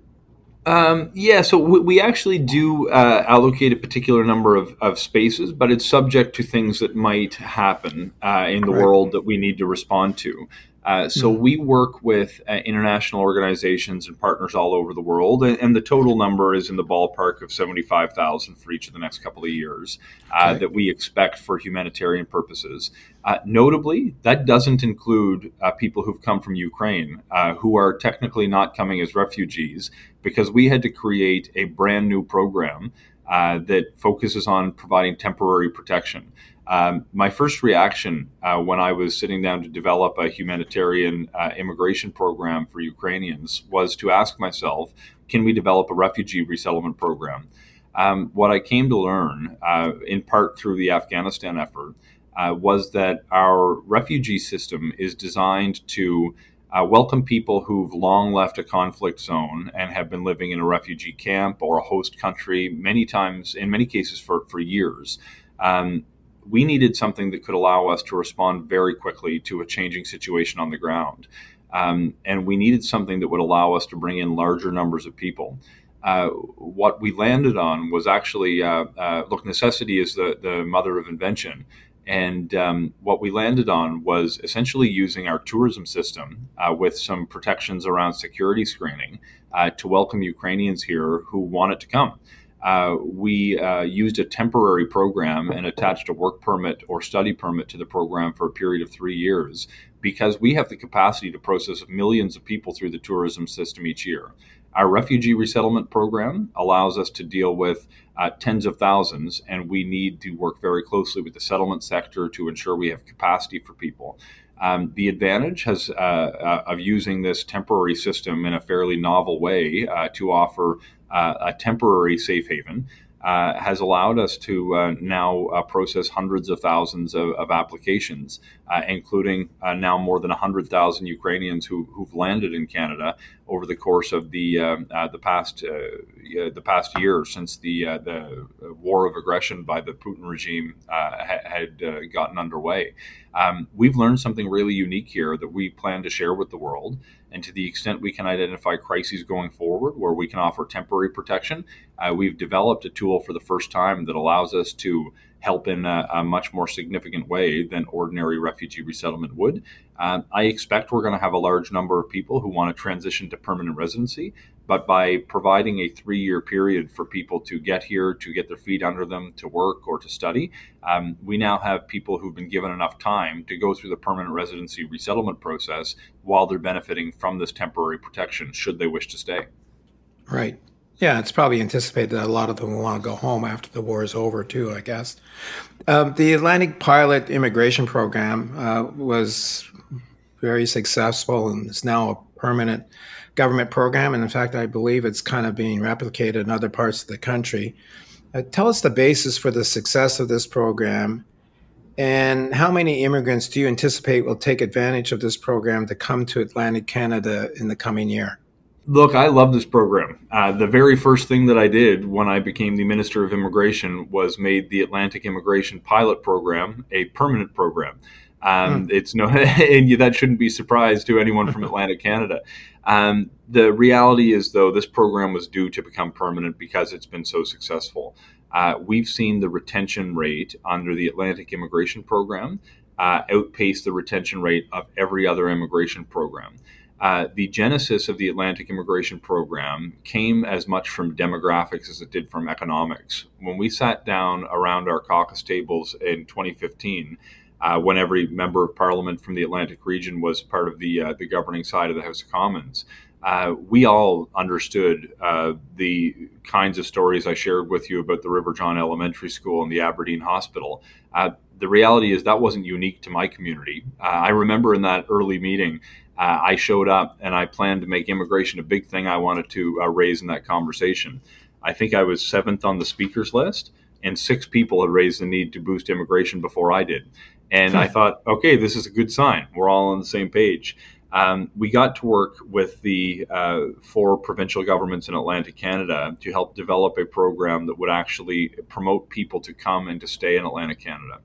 Um, yeah, so we, we actually do uh, allocate a particular number of, of spaces, but it's subject to things that might happen uh, in the right. world that we need to respond to. Uh, so mm-hmm. we work with uh, international organizations and partners all over the world, and, and, the total number is in the ballpark of 75,000 for each of the next couple of years uh, okay. that we expect for humanitarian purposes. Uh, notably, that doesn't include uh, people who've come from Ukraine, who are technically not coming as refugees, because we had to create a brand new program that focuses on providing temporary protection. Um, my first reaction uh, when I was sitting down to develop a humanitarian uh, immigration program for Ukrainians was to ask myself, can we develop a refugee resettlement program? Um, what I came to learn, uh, in part through the Afghanistan effort, uh, was that our refugee system is designed to uh, welcome people who've long left a conflict zone and have been living in a refugee camp or a host country many times, in many cases, for, for years. Um, we needed something that could allow us to respond very quickly to a changing situation on the ground. Um, and we needed something that would allow us to bring in larger numbers of people. Uh, what we landed on was actually uh, uh, look, necessity is the, the mother of invention. And um, what we landed on was essentially using our tourism system uh, with some protections around security screening uh, to welcome Ukrainians here who wanted to come. Uh, we uh, used a temporary program and attached a work permit or study permit to the program for a period of three years because we have the capacity to process millions of people through the tourism system each year. Our refugee resettlement program allows us to deal with uh, tens of thousands, and we need to work very closely with the settlement sector to ensure we have capacity for people. Um, the advantage has uh, uh, of using this temporary system in a fairly novel way uh, to offer a temporary safe haven uh, has allowed us to uh, now uh, process hundreds of thousands of, of applications, uh, including uh, now more than 100,000 Ukrainians who, have landed in Canada over the course of the the past the past year since the the war of aggression by the Putin regime ha- had gotten underway. Um, we've learned something really unique here that we plan to share with the world. And to the extent we can identify crises going forward where we can offer temporary protection, uh, we've developed a tool for the first time that allows us to help in a, a much more significant way than ordinary refugee resettlement would. Uh, I expect we're going to have a large number of people who want to transition to permanent residency, but by providing a three year period for people to get here, to get their feet under them, to work or to study, um, we now have people who've been given enough time to go through the permanent residency resettlement process while they're benefiting from this temporary protection should they wish to stay. Right. Yeah, it's probably anticipated that a lot of them will want to go home after the war is over, too, I guess. Um, the Atlantic Pilot Immigration Program uh, was very successful and is now a permanent government program. And in fact, I believe it's kind of being replicated in other parts of the country. Uh, tell us the basis for the success of this program and how many immigrants do you anticipate will take advantage of this program to come to Atlantic Canada in the coming year? Look, I love this program. Uh, the very first thing that I did when I became the Minister of Immigration was made the Atlantic Immigration Pilot Program a permanent program. Um, mm. It's no, and that shouldn't be surprise to anyone from Atlantic Canada. Um, the reality is, though, this program was due to become permanent because it's been so successful. Uh, we've seen the retention rate under the Atlantic Immigration Program uh, outpace the retention rate of every other immigration program. Uh, the genesis of the Atlantic Immigration Program came as much from demographics as it did from economics. When we sat down around our caucus tables in 2015, uh, when every member of parliament from the Atlantic region was part of the uh, the governing side of the House of Commons, uh, we all understood uh, the kinds of stories I shared with you about the River John Elementary School and the Aberdeen Hospital. Uh, the reality is that wasn't unique to my community. I remember in that early meeting uh, I showed up and I planned to make immigration a big thing I wanted to uh, raise in that conversation. I think I was seventh on the speakers list, and six people had raised the need to boost immigration before I did. And I hmm. thought, okay, this is a good sign. We're all on the same page. Um, we got to work with the uh, four provincial governments in Atlantic Canada to help develop a program that would actually promote people to come and to stay in Atlantic Canada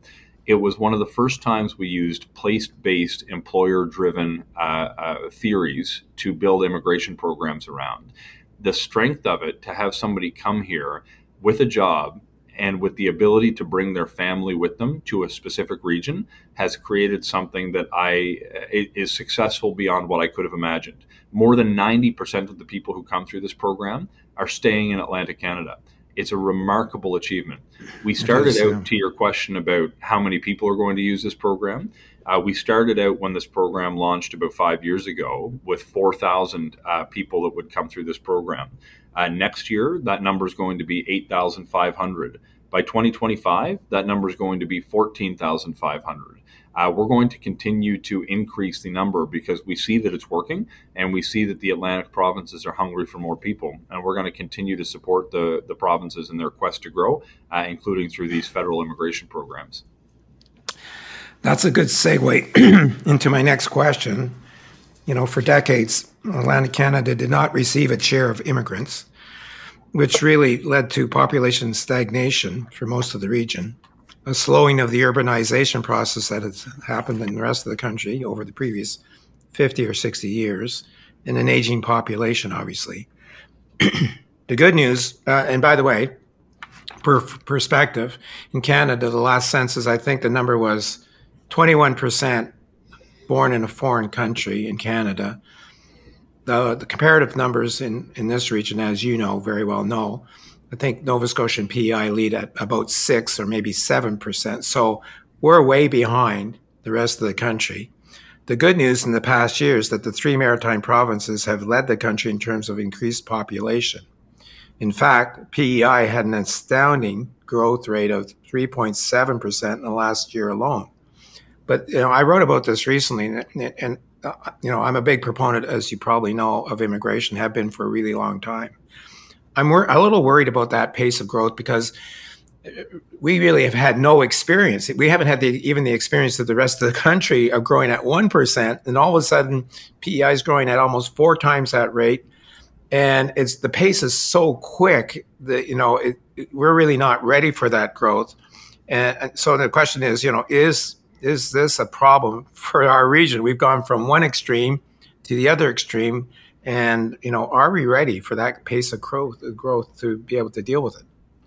it was one of the first times we used place based, employer driven uh, uh, theories to build immigration programs around. The strength of it to have somebody come here with a job and with the ability to bring their family with them to a specific region has created something that I is successful beyond what I could have imagined. More than 90% of the people who come through this program are staying in Atlantic Canada it's a remarkable achievement. We started is, out yeah. to your question about how many people are going to use this program. Uh, we started out when this program launched about five years ago with 4,000 uh, people that would come through this program. Uh, next year, that number is going to be 8,500. By 2025, that number is going to be 14,500 uh, we're going to continue to increase the number because we see that it's working and we see that the Atlantic provinces are hungry for more people. And we're going to continue to support the, the provinces in their quest to grow, uh, including through these federal immigration programs. That's a good segue into my next question. you know, for decades, Atlantic Canada did not receive its share of immigrants, which really led to population stagnation for most of the region, a slowing of the urbanization process that has happened in the rest of the country over the previous 50 or 60 years, and an aging population, obviously. the good news, uh, and by the way, per perspective, in Canada, the last census, I think the number was 21% born in a foreign country in Canada. The, the comparative numbers in, in this region, as you know very well know, I think Nova Scotia and PEI lead at about six or maybe seven percent. So we're way behind the rest of the country. The good news in the past year is that the three maritime provinces have led the country in terms of increased population. In fact, PEI had an astounding growth rate of 3.7% in the last year alone. But you know, I wrote about this recently, and, and uh, you know, I'm a big proponent, as you probably know, of immigration. Have been for a really long time. I'm wor- a little worried about that pace of growth because uh, we really have had no experience. We haven't had the, even the experience of the rest of the country of growing at one percent, and all of a sudden, PEI is growing at almost four times that rate, and it's the pace is so quick that you know it, we're really not ready for that growth. And so the question is, you know, is is this a problem for our region? We've gone from one extreme to the other extreme, and you know, are we ready for that pace of growth, growth to be able to deal with it?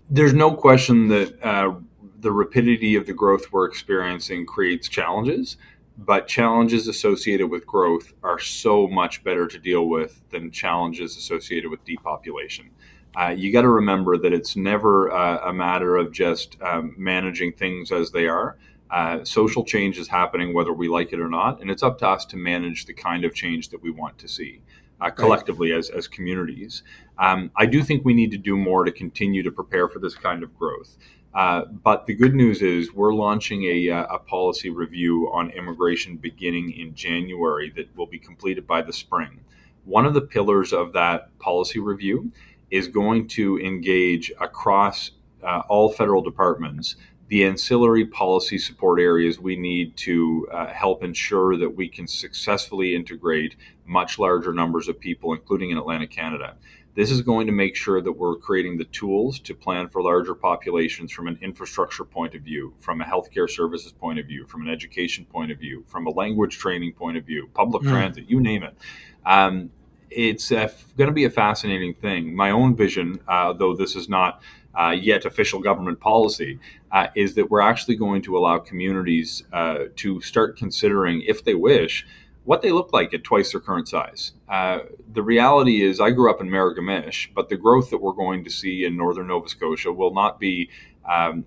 There's no question that uh, the rapidity of the growth we're experiencing creates challenges, but challenges associated with growth are so much better to deal with than challenges associated with depopulation. Uh, you got to remember that it's never uh, a matter of just um, managing things as they are uh, social change is happening whether we like it or not, and it's up to us to manage the kind of change that we want to see uh, collectively right. as, as communities. Um, I do think we need to do more to continue to prepare for this kind of growth. Uh, but the good news is we're launching a, uh, a, policy review on immigration beginning in January that will be completed by the spring. One of the pillars of that policy review is going to engage across uh, all federal departments the ancillary policy support areas we need to uh, help ensure that we can successfully integrate much larger numbers of people, including in Atlantic Canada. This is going to make sure that we're creating the tools to plan for larger populations from an infrastructure point of view, from a healthcare services point of view, from an education point of view, from a language training point of view, public mm. transit, you name it. Um, it's uh, going to be a fascinating thing. My own vision, uh, though this is not uh, yet official government policy, uh, is that we're actually going to allow communities uh, to start considering, if they wish, what they look like at twice their current size. Uh, the reality is, I grew up in Merigomish, but the growth that we're going to see in northern Nova Scotia will not be um,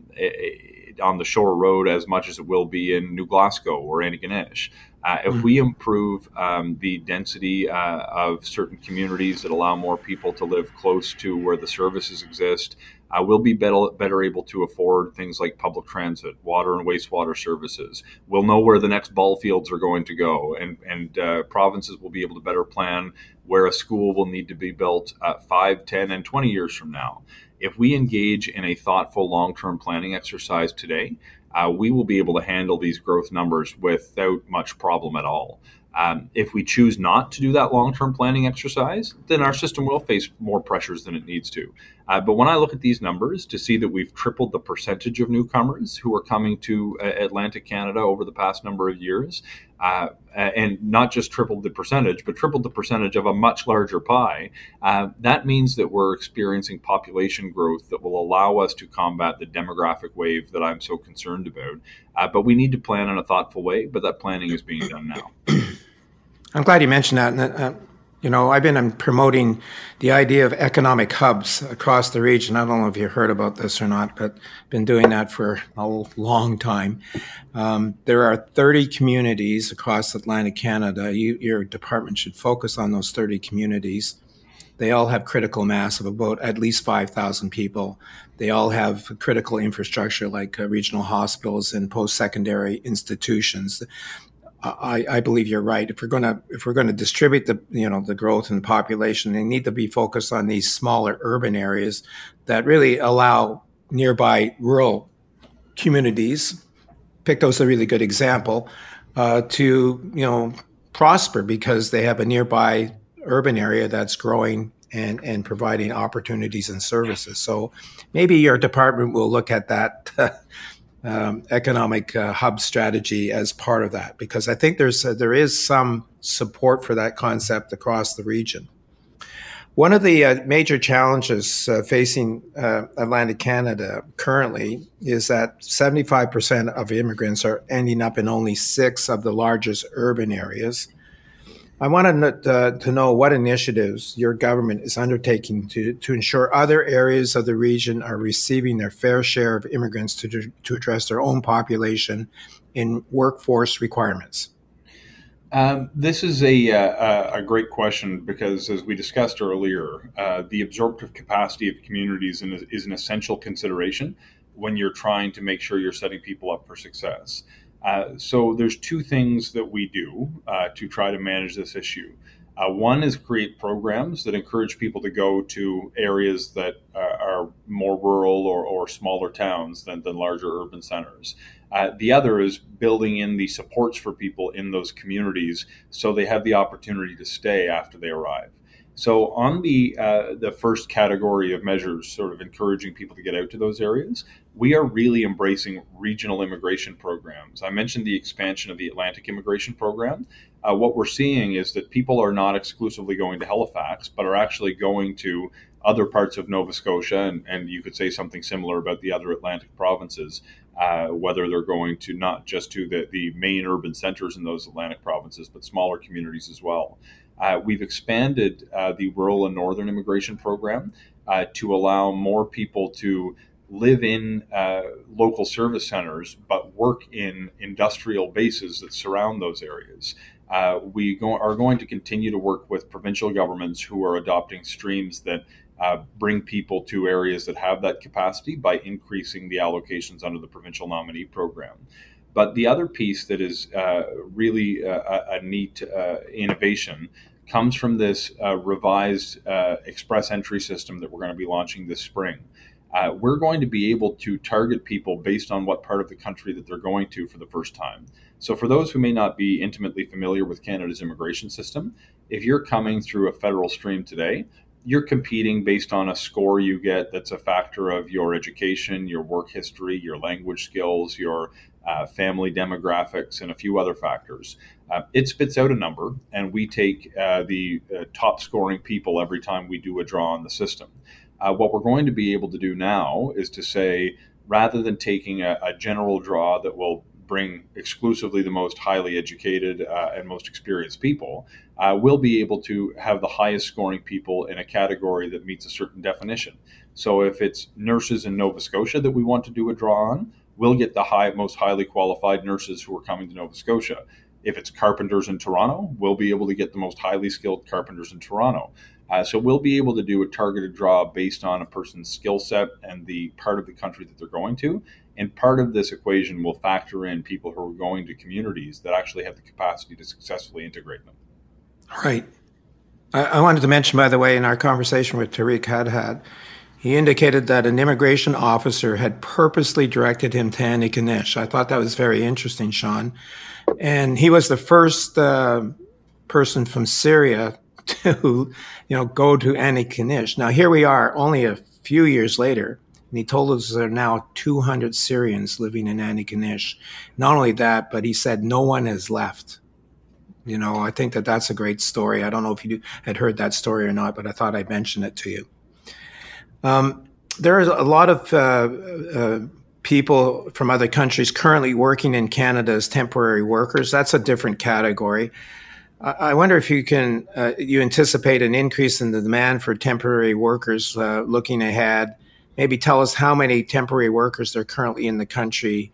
on the Shore Road as much as it will be in New Glasgow or Antigonish. Uh, if mm-hmm. we improve um, the density uh, of certain communities that allow more people to live close to where the services exist, uh, we'll be better, better able to afford things like public transit, water and wastewater services. We'll know where the next ball fields are going to go, and, and uh, provinces will be able to better plan where a school will need to be built uh, 5, 10, and 20 years from now. If we engage in a thoughtful long term planning exercise today, uh, we will be able to handle these growth numbers without much problem at all. Um, if we choose not to do that long term planning exercise, then our system will face more pressures than it needs to. Uh, but when I look at these numbers to see that we've tripled the percentage of newcomers who are coming to uh, Atlantic Canada over the past number of years, uh, and not just tripled the percentage, but tripled the percentage of a much larger pie, uh, that means that we're experiencing population growth that will allow us to combat the demographic wave that I'm so concerned about. Uh, but we need to plan in a thoughtful way, but that planning is being done now. I'm glad you mentioned that. And, uh, you know, I've been um, promoting the idea of economic hubs across the region. I don't know if you heard about this or not, but I've been doing that for a long time. Um, there are 30 communities across Atlantic Canada. You, your department should focus on those 30 communities. They all have critical mass of about at least 5,000 people. They all have critical infrastructure like uh, regional hospitals and post-secondary institutions. I, I, believe you're right. If we're going to if we're to distribute the you know the growth in the population, they need to be focused on these smaller urban areas that really allow nearby rural communities. Pictou is a really good example uh, to you know prosper because they have a nearby urban area that's growing and, and providing opportunities and services. So maybe your department will look at that um, economic uh, hub strategy as part of that, because I think there's uh, there is some support for that concept across the region. One of the uh, major challenges uh, facing uh, Atlantic Canada currently is that 75% of immigrants are ending up in only six of the largest urban areas. I wanted uh, to know what initiatives your government is undertaking to, to ensure other areas of the region are receiving their fair share of immigrants to, to address their own population in workforce requirements. Um, this is a, uh, a great question because, as we discussed earlier, uh, the absorptive capacity of communities is an essential consideration when you're trying to make sure you're setting people up for success. Uh, so, there's two things that we do uh, to try to manage this issue. Uh, one is create programs that encourage people to go to areas that uh, are more rural or, or smaller towns than, than larger urban centers. Uh, the other is building in the supports for people in those communities so they have the opportunity to stay after they arrive. So, on the uh, the first category of measures, sort of encouraging people to get out to those areas, we are really embracing regional immigration programs. I mentioned the expansion of the Atlantic Immigration Program. Uh, what we're seeing is that people are not exclusively going to Halifax, but are actually going to other parts of Nova Scotia, and, and you could say something similar about the other Atlantic provinces, uh, whether they're going to not just to the, the main urban centers in those Atlantic provinces, but smaller communities as well. Uh, we've expanded uh, the rural and northern immigration program uh, to allow more people to live in uh, local service centers but work in industrial bases that surround those areas. Uh, we go, are going to continue to work with provincial governments who are adopting streams that uh, bring people to areas that have that capacity by increasing the allocations under the provincial nominee program. But the other piece that is uh, really a, a neat uh, innovation comes from this uh, revised uh, express entry system that we're going to be launching this spring. Uh, we're going to be able to target people based on what part of the country that they're going to for the first time. So, for those who may not be intimately familiar with Canada's immigration system, if you're coming through a federal stream today, you're competing based on a score you get that's a factor of your education, your work history, your language skills, your uh, family demographics, and a few other factors. Uh, it spits out a number, and we take uh, the uh, top scoring people every time we do a draw on the system. Uh, what we're going to be able to do now is to say, rather than taking a, a general draw that will bring exclusively the most highly educated uh, and most experienced people, uh, we'll be able to have the highest scoring people in a category that meets a certain definition. So if it's nurses in Nova Scotia that we want to do a draw on, we'll get the high, most highly qualified nurses who are coming to Nova Scotia. If it's carpenters in Toronto, we'll be able to get the most highly skilled carpenters in Toronto. Uh, so we'll be able to do a targeted draw based on a person's skill set and the part of the country that they're going to. And part of this equation will factor in people who are going to communities that actually have the capacity to successfully integrate them. Right. I, I wanted to mention, by the way, in our conversation with Tariq Hadhad, he indicated that an immigration officer had purposely directed him to Antigonish. I thought that was very interesting, Sean. And he was the first uh, person from Syria to, you know, go to Antigonish. Now here we are, only a few years later, and he told us there are now 200 Syrians living in Antigonish. Not only that, but he said no one has left. You know, I think that that's a great story. I don't know if you had heard that story or not, but I thought I'd mention it to you. Um, there is a lot of uh, uh, people from other countries currently working in Canada as temporary workers. That's a different category. I wonder if you can uh, you anticipate an increase in the demand for temporary workers uh, looking ahead maybe tell us how many temporary workers there are currently in the country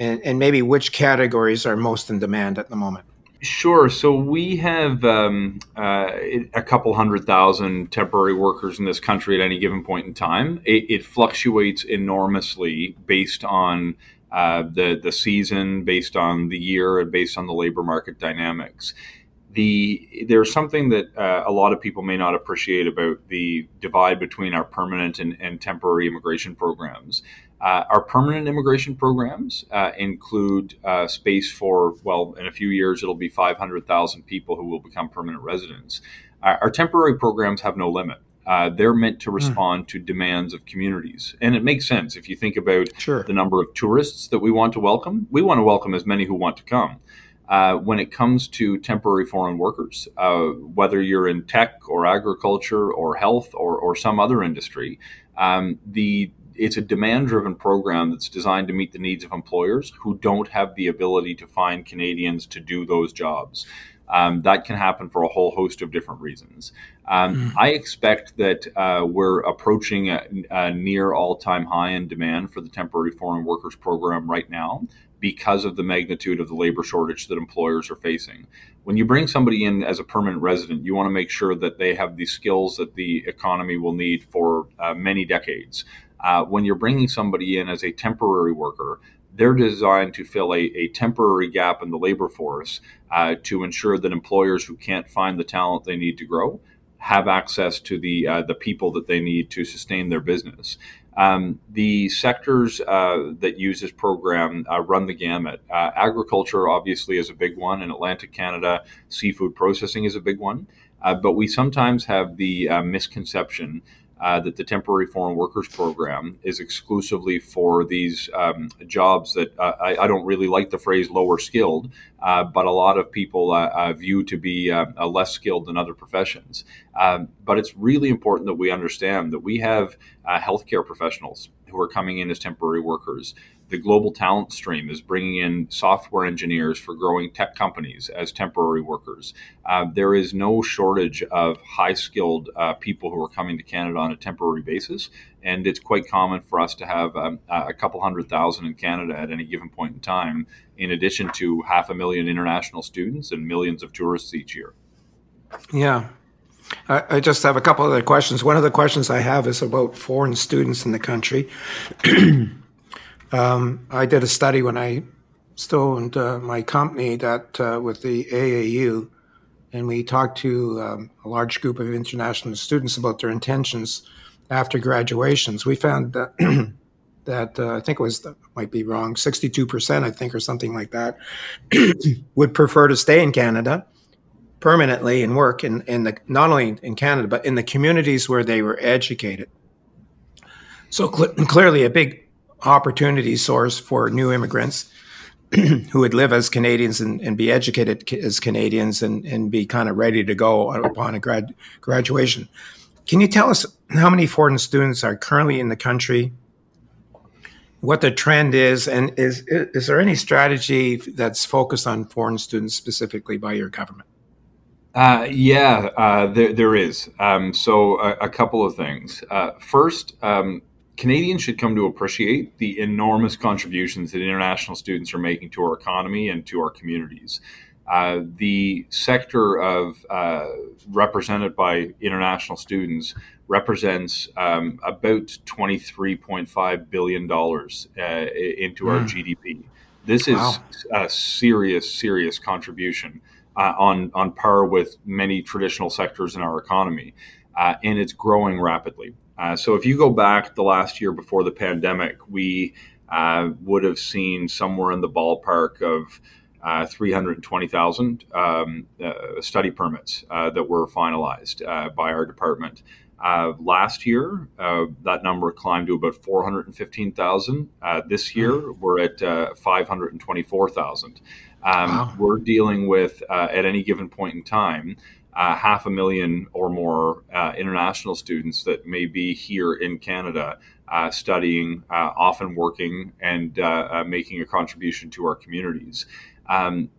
and, and maybe which categories are most in demand at the moment. Sure. So we have um, uh, a couple hundred thousand temporary workers in this country at any given point in time. It, it fluctuates enormously based on uh, the the season, based on the year, and based on the labor market dynamics the there's something that uh, a lot of people may not appreciate about the divide between our permanent and, and temporary immigration programs. Uh, our permanent immigration programs uh, include uh, space for, well, in a few years, it'll be 500,000 people who will become permanent residents. our temporary programs have no limit. Uh, they're meant to hmm. respond mm. to demands of communities. And it makes sense if you think about sure. the number of tourists that we want to welcome. We want to welcome as many who want to come. Uh, when it comes to temporary foreign workers, uh, whether you're in tech or agriculture or health or, or some other industry, um, the it's a demand driven program that's designed to meet the needs of employers who don't have the ability to find Canadians to do those jobs. Um, that can happen for a whole host of different reasons. Um, mm. I expect that uh, we're approaching a, a near all time high in demand for the temporary foreign workers program right now because of the magnitude of the labor shortage that employers are facing. When you bring somebody in as a permanent resident, you want to make sure that they have the skills that the economy will need for uh, many decades. Uh, when you're bringing somebody in as a temporary worker, they're designed to fill a, a temporary gap in the labor force uh, to ensure that employers who can't find the talent they need to grow have access to the uh, the people that they need to sustain their business. Um, the sectors uh, that use this program uh, run the gamut. Uh, agriculture, obviously, is a big one. In Atlantic Canada, seafood processing is a big one. Uh, but we sometimes have the uh, misconception uh, that the temporary foreign workers program is exclusively for these um, jobs that uh, I, I, don't really like the phrase lower skilled, uh, but a lot of people uh, uh, view to be uh, less skilled than other professions. Um, but it's really important that we understand that we have healthcare professionals who are coming in as temporary workers the global talent stream is bringing in software engineers for growing tech companies as temporary workers. Uh, there is no shortage of high skilled uh, people who are coming to Canada on a temporary basis. And it's quite common for us to have um, a couple hundred thousand in Canada at any given point in time, in addition to half a million international students and millions of tourists each year. Yeah, I, just have a couple of other questions. One of the questions I have is about foreign students in the country. Um, I did a study when I still owned uh, my company that uh, with the AAU, and we talked to um, a large group of international students about their intentions after graduations. We found that that uh, I think it was might be wrong, sixty two percent, I think, or something like that, would prefer to stay in Canada permanently and work in, in the not only in Canada but in the communities where they were educated. So cl- clearly, a big opportunity source for new immigrants who would live as Canadians and, and be educated as Canadians and, and be kind of ready to go upon a grad, graduation. Can you tell us how many foreign students are currently in the country? What the trend is, and is is there any strategy that's focused on foreign students specifically by your government? Uh, yeah, uh, there, there is. Um, so, a, a, couple of things. Uh, first, um, Canadians should come to appreciate the enormous contributions that international students are making to our economy and to our communities. Uh, the sector of uh, represented by international students represents um, about $23.5 billion uh, into our hmm. GDP. This is wow. a serious, serious contribution uh, on, on par with many traditional sectors in our economy. Uh, and it's growing rapidly. Uh, so if you go back the last year before the pandemic, we uh, would have seen somewhere in the ballpark of uh, 320,000 um, uh, study permits uh, that were finalized uh, by our department. last year, that number climbed to about 415,000. this year, mm-hmm. we're at 524,000. Um, wow. We're dealing with, at any given point in time, uh, half a million or more uh, international students that may be here in Canada uh, studying, uh, often working, and uh, uh, making a contribution to our communities. Um,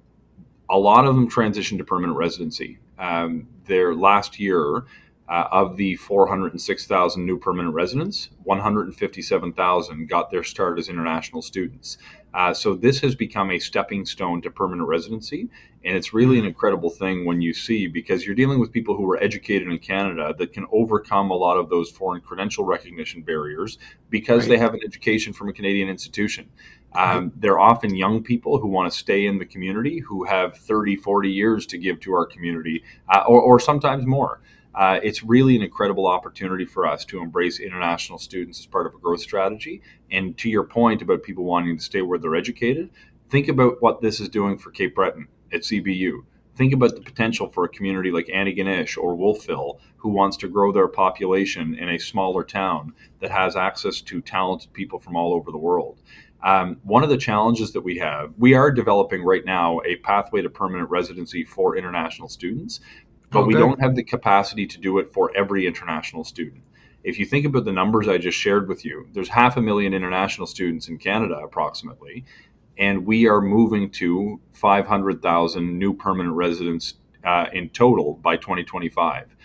a lot of them transitioned to permanent residency. Um, their last year, of the 406,000 new permanent residents, 157,000 got their start as international students. Uh, so this has become a stepping stone to permanent residency, and it's really an incredible thing when you see because you're dealing with people who are educated in Canada that can overcome a lot of those foreign credential recognition barriers because right. they have an education from a Canadian institution. Um, they're often young people who want to stay in the community, who have 30, 40 years to give to our community, uh, or, or sometimes more. Uh, it's really an incredible opportunity for us to embrace international students as part of a growth strategy. And to your point about people wanting to stay where they're educated, think about what this is doing for Cape Breton at CBU. Think about the potential for a community like Antigonish or Wolfville who wants to grow their population in a smaller town that has access to talented people from all over the world. Um, one of the challenges that we have, we are developing right now a pathway to permanent residency for international students, but okay. we don't have the capacity to do it for every international student. If you think about the numbers I just shared with you, there's half a million international students in Canada approximately, and we are moving to 500,000 new permanent residents uh, in total by 2025.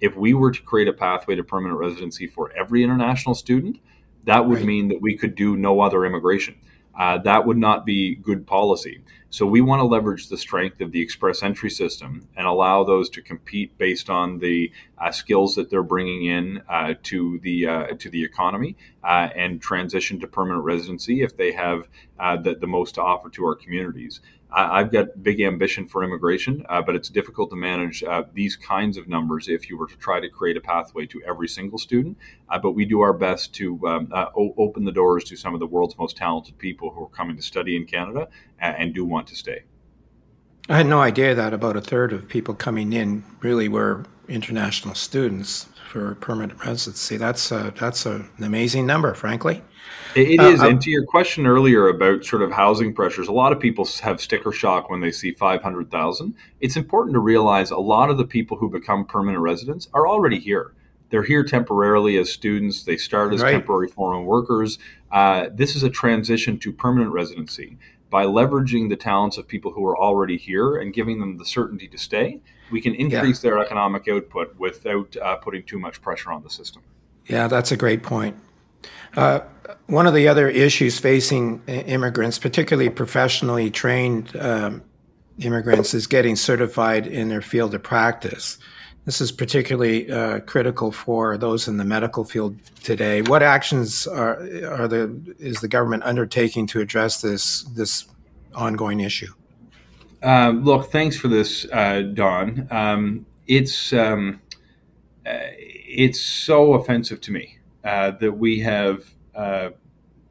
If we were to create a pathway to permanent residency for every international student, that would right. mean that we could do no other immigration. Uh, that would not be good policy. So we want to leverage the strength of the express entry system and allow those to compete based on the uh, skills that they're bringing in uh, to the uh, to the economy uh, and transition to permanent residency if they have uh, the, the most to offer to our communities. I've got big ambition for immigration, uh, but it's difficult to manage uh, these kinds of numbers if you were to try to create a pathway to every single student. Uh, but we do our best to um, uh, o- open the doors to some of the world's most talented people who are coming to study in Canada and, and do want to stay. I had no idea that about a third of people coming in really were international students for permanent residency. That's a, that's a, an amazing number, frankly. It, it uh. And to your question earlier about sort of housing pressures, a lot of people have sticker shock when they see 500,000. It's important to realize a lot of the people who become permanent residents are already here. They're here temporarily as students. They start as right. temporary foreign workers. Uh, this is a transition to permanent residency. By leveraging the talents of people who are already here and giving them the certainty to stay, we can increase yeah. their economic output without uh, putting too much pressure on the system. Yeah, that's a great point. Uh, one of the other issues facing immigrants, particularly professionally trained um, immigrants, is getting certified in their field of practice. This is particularly uh, critical for those in the medical field today. What actions are, are the is the government undertaking to address this this ongoing issue? Um, look, thanks for this, uh, Don. Um, it's um, uh, it's so offensive to me uh, that we have uh,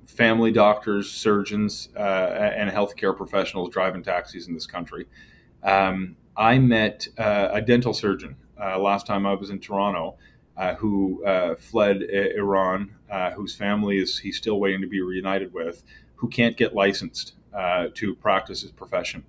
family doctors, surgeons, uh, and healthcare professionals driving taxis in this country. Um, I met uh, a dental surgeon uh, last time I was in Toronto. who fled Iran, whose family is he's still waiting to be reunited with, who can't get licensed to practice his profession.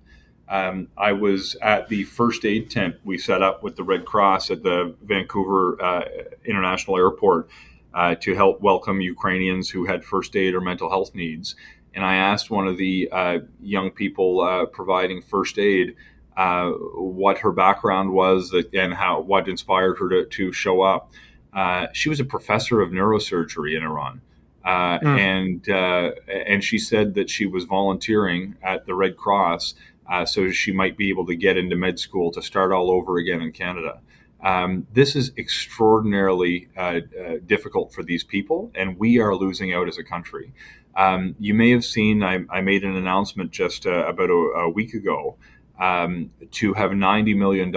Um, I was at the first aid tent we set up with the Red Cross at the Vancouver uh, International Airport uh, to help welcome Ukrainians who had first aid or mental health needs. And I asked one of the uh, young people uh, providing first aid uh, what her background was and how what inspired her to, to show up. Uh, she was a professor of neurosurgery in Iran. Mm. and and she said that she was volunteering at the Red Cross so she might be able to get into med school to start all over again in Canada. Um, this is extraordinarily uh, uh, difficult for these people, and we are losing out as a country. Um, you may have seen I, I made an announcement just uh, about a, a, week ago um, to have $90 million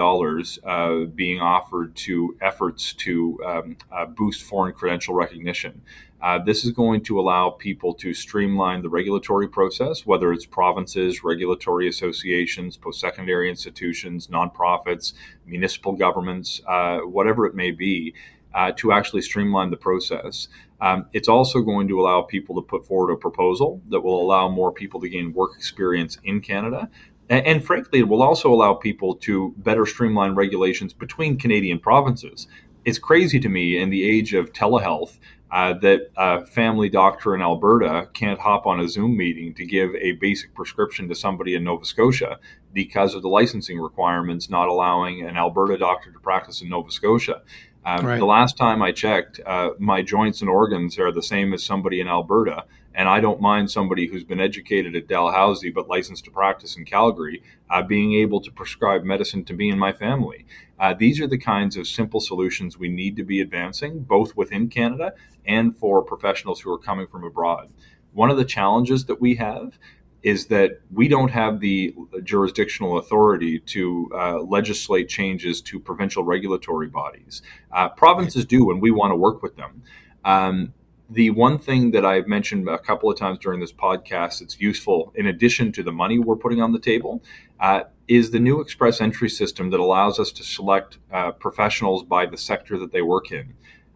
uh, being offered to efforts to um, uh, boost foreign credential recognition. Uh, this is going to allow people to streamline the regulatory process, whether it's provinces, regulatory associations, post secondary institutions, nonprofits, municipal governments, uh, whatever it may be, uh, to actually streamline the process. Um, it's also going to allow people to put forward a proposal that will allow more people to gain work experience in Canada. And, and frankly, it will also allow people to better streamline regulations between Canadian provinces. It's crazy to me in the age of telehealth uh, that a family doctor in Alberta can't hop on a Zoom meeting to give a basic prescription to somebody in Nova Scotia because of the licensing requirements not allowing an Alberta doctor to practice in Nova Scotia. Um, right. The last time I checked, uh, my joints and organs are the same as somebody in Alberta, and I don't mind somebody who's been educated at Dalhousie but licensed to practice in Calgary uh, being able to prescribe medicine to me and my family. Uh, these are the kinds of simple solutions we need to be advancing, both within Canada and for professionals who are coming from abroad. One of the challenges that we have is that we don't have the jurisdictional authority to uh, legislate changes to provincial regulatory bodies. Uh, provinces do, and we want to work with them. Um, the one thing that I've mentioned a couple of times during this podcast that's useful, in addition to the money we're putting on the table, uh, is the new express entry system that allows us to select uh, professionals by the sector that they work in.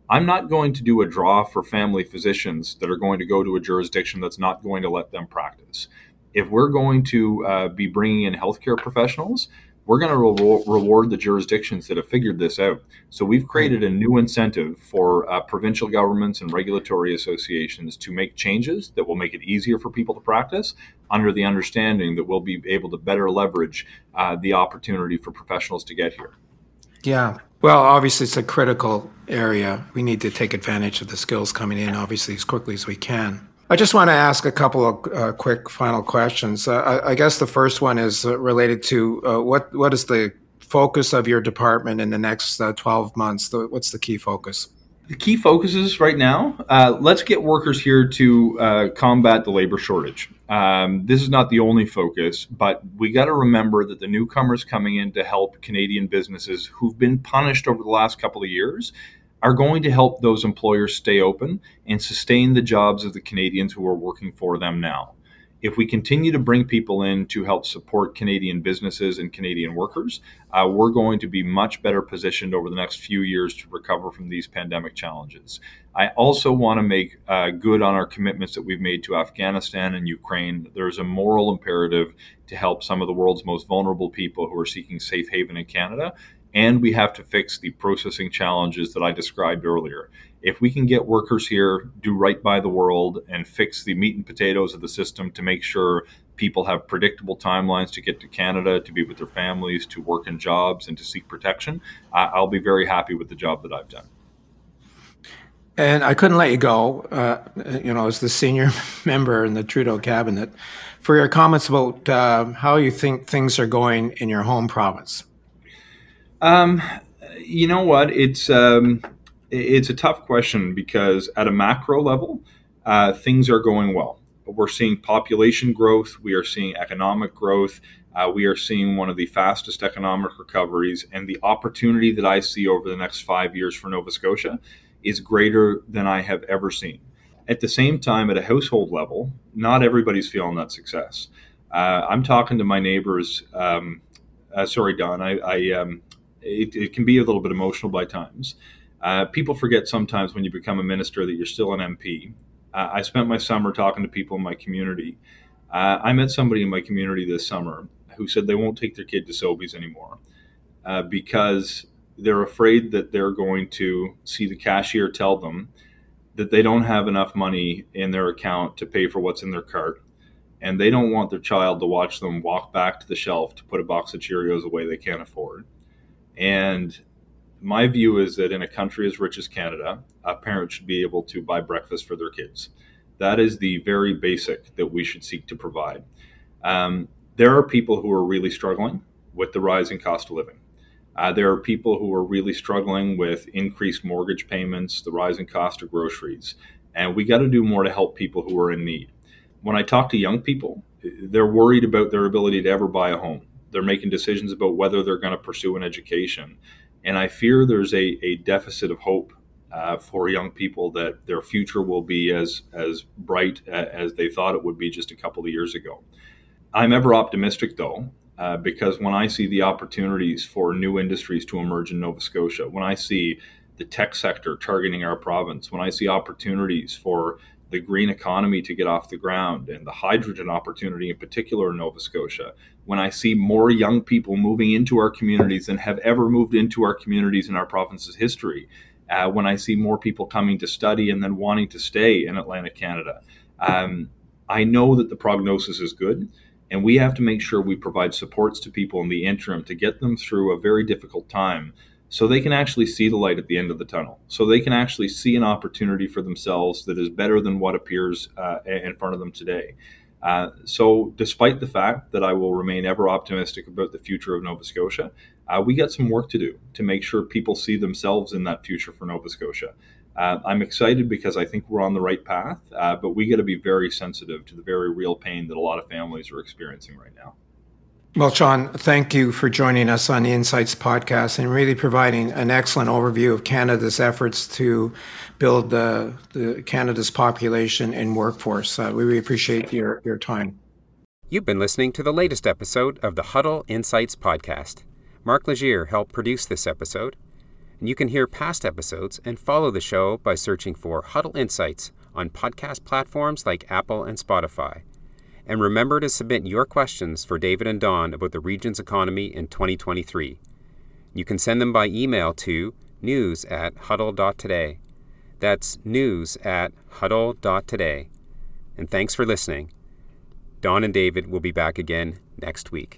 I'm not going to do a draw for family physicians that are going to go to a jurisdiction that's not going to let them practice if we're going to uh, be bringing in healthcare professionals, we're going to re- reward the jurisdictions that have figured this out. So we've created a new incentive for uh, provincial governments and regulatory associations to make changes that will make it easier for people to practice, under the understanding that we'll be able to better leverage uh, the opportunity for professionals to get here. Yeah. Well, obviously, it's a critical area. We need to take advantage of the skills coming in, obviously, as quickly as we can. I just want to ask a couple of uh, quick final questions. Uh, I, I, guess the first one is uh, related to uh, what what is the focus of your department in the next uh, 12 months? The, what's the key focus? The key focuses right now. Let's get workers here to combat the labor shortage. Um, this is not the only focus, but we got to remember that the newcomers coming in to help Canadian businesses who've been punished over the last couple of years are going to help those employers stay open and sustain the jobs of the Canadians who are working for them now. If we continue to bring people in to help support Canadian businesses and Canadian workers, uh, we're going to be much better positioned over the next few years to recover from these pandemic challenges. I also want to make uh, good on our commitments that we've made to Afghanistan and Ukraine. There's a moral imperative to help some of the world's most vulnerable people who are seeking safe haven in Canada and we have to fix the processing challenges that I described earlier. If we can get workers here, do right by the world, and fix the meat and potatoes of the system to make sure people have predictable timelines to get to Canada, to be with their families, to work in jobs, and to seek protection, I'll be very happy with the job that I've done. And I couldn't let you go, uh, you know, as the senior member in the Trudeau cabinet, for your comments about uh, how you think things are going in your home province. Um, you know what? It's um, it's a tough question because at a macro level, uh, things are going well. We're seeing population growth. We are seeing economic growth. Uh, we are seeing one of the fastest economic recoveries, and the opportunity that I see over the next five years for Nova Scotia is greater than I have ever seen. At the same time, at a household level, not everybody's feeling that success. Uh, I'm talking to my neighbors. Um, uh, sorry, Don. I, I um, it, it can be a little bit emotional by times. Uh, people forget sometimes when you become a minister that you're still an MP. Uh, I spent my summer talking to people in my community. Uh, I met somebody in my community this summer who said they won't take their kid to Sobeys anymore uh, because they're afraid that they're going to see the cashier tell them that they don't have enough money in their account to pay for what's in their cart. And they don't want their child to watch them walk back to the shelf to put a box of Cheerios away they can't afford. And my view is that in a country as rich as Canada, a parent should be able to buy breakfast for their kids. That is the very basic that we should seek to provide. Um, there are people who are really struggling with the rising cost of living. Uh, there are people who are really struggling with increased mortgage payments, the rising cost of groceries, and we got to do more to help people who are in need. When I talk to young people, they're worried about their ability to ever buy a home they're making decisions about whether they're going to pursue an education. And I fear there's a, a deficit of hope uh, for young people that their future will be as, as bright as they thought it would be just a couple of years ago. I'm ever optimistic, though, uh, because when I see the opportunities for new industries to emerge in Nova Scotia, when I see the tech sector targeting our province, when I see opportunities for the green economy to get off the ground and the hydrogen opportunity in particular in Nova Scotia, when I see more young people moving into our communities than have ever moved into our communities in our province's history, uh, when I see more people coming to study and then wanting to stay in Atlantic Canada, um, I know that the prognosis is good. And we have to make sure we provide supports to people in the interim to get them through a very difficult time so they can actually see the light at the end of the tunnel. So they can actually see an opportunity for themselves that is better than what appears uh, in front of them today. Uh, so, despite the fact that I will remain ever optimistic about the future of Nova Scotia, uh, we got some work to do to make sure people see themselves in that future for Nova Scotia. Uh, I'm excited because I think we're on the right path, uh, but we got to be very sensitive to the very real pain that a lot of families are experiencing right now. Well, Sean, thank you for joining us on the Insights podcast and really providing an excellent overview of Canada's efforts to build the, the Canada's population and workforce. Uh, we really appreciate your, your time. You've been listening to the latest episode of the Huddle Insights podcast. Mark Legier helped produce this episode, and you can hear past episodes and follow the show by searching for Huddle Insights on podcast platforms like Apple and Spotify. And remember to submit your questions for David and Don about the region's economy in 2023. You can send them by email to news at huddle.today. That's news at huddle.today. And thanks for listening. Don and David will be back again next week.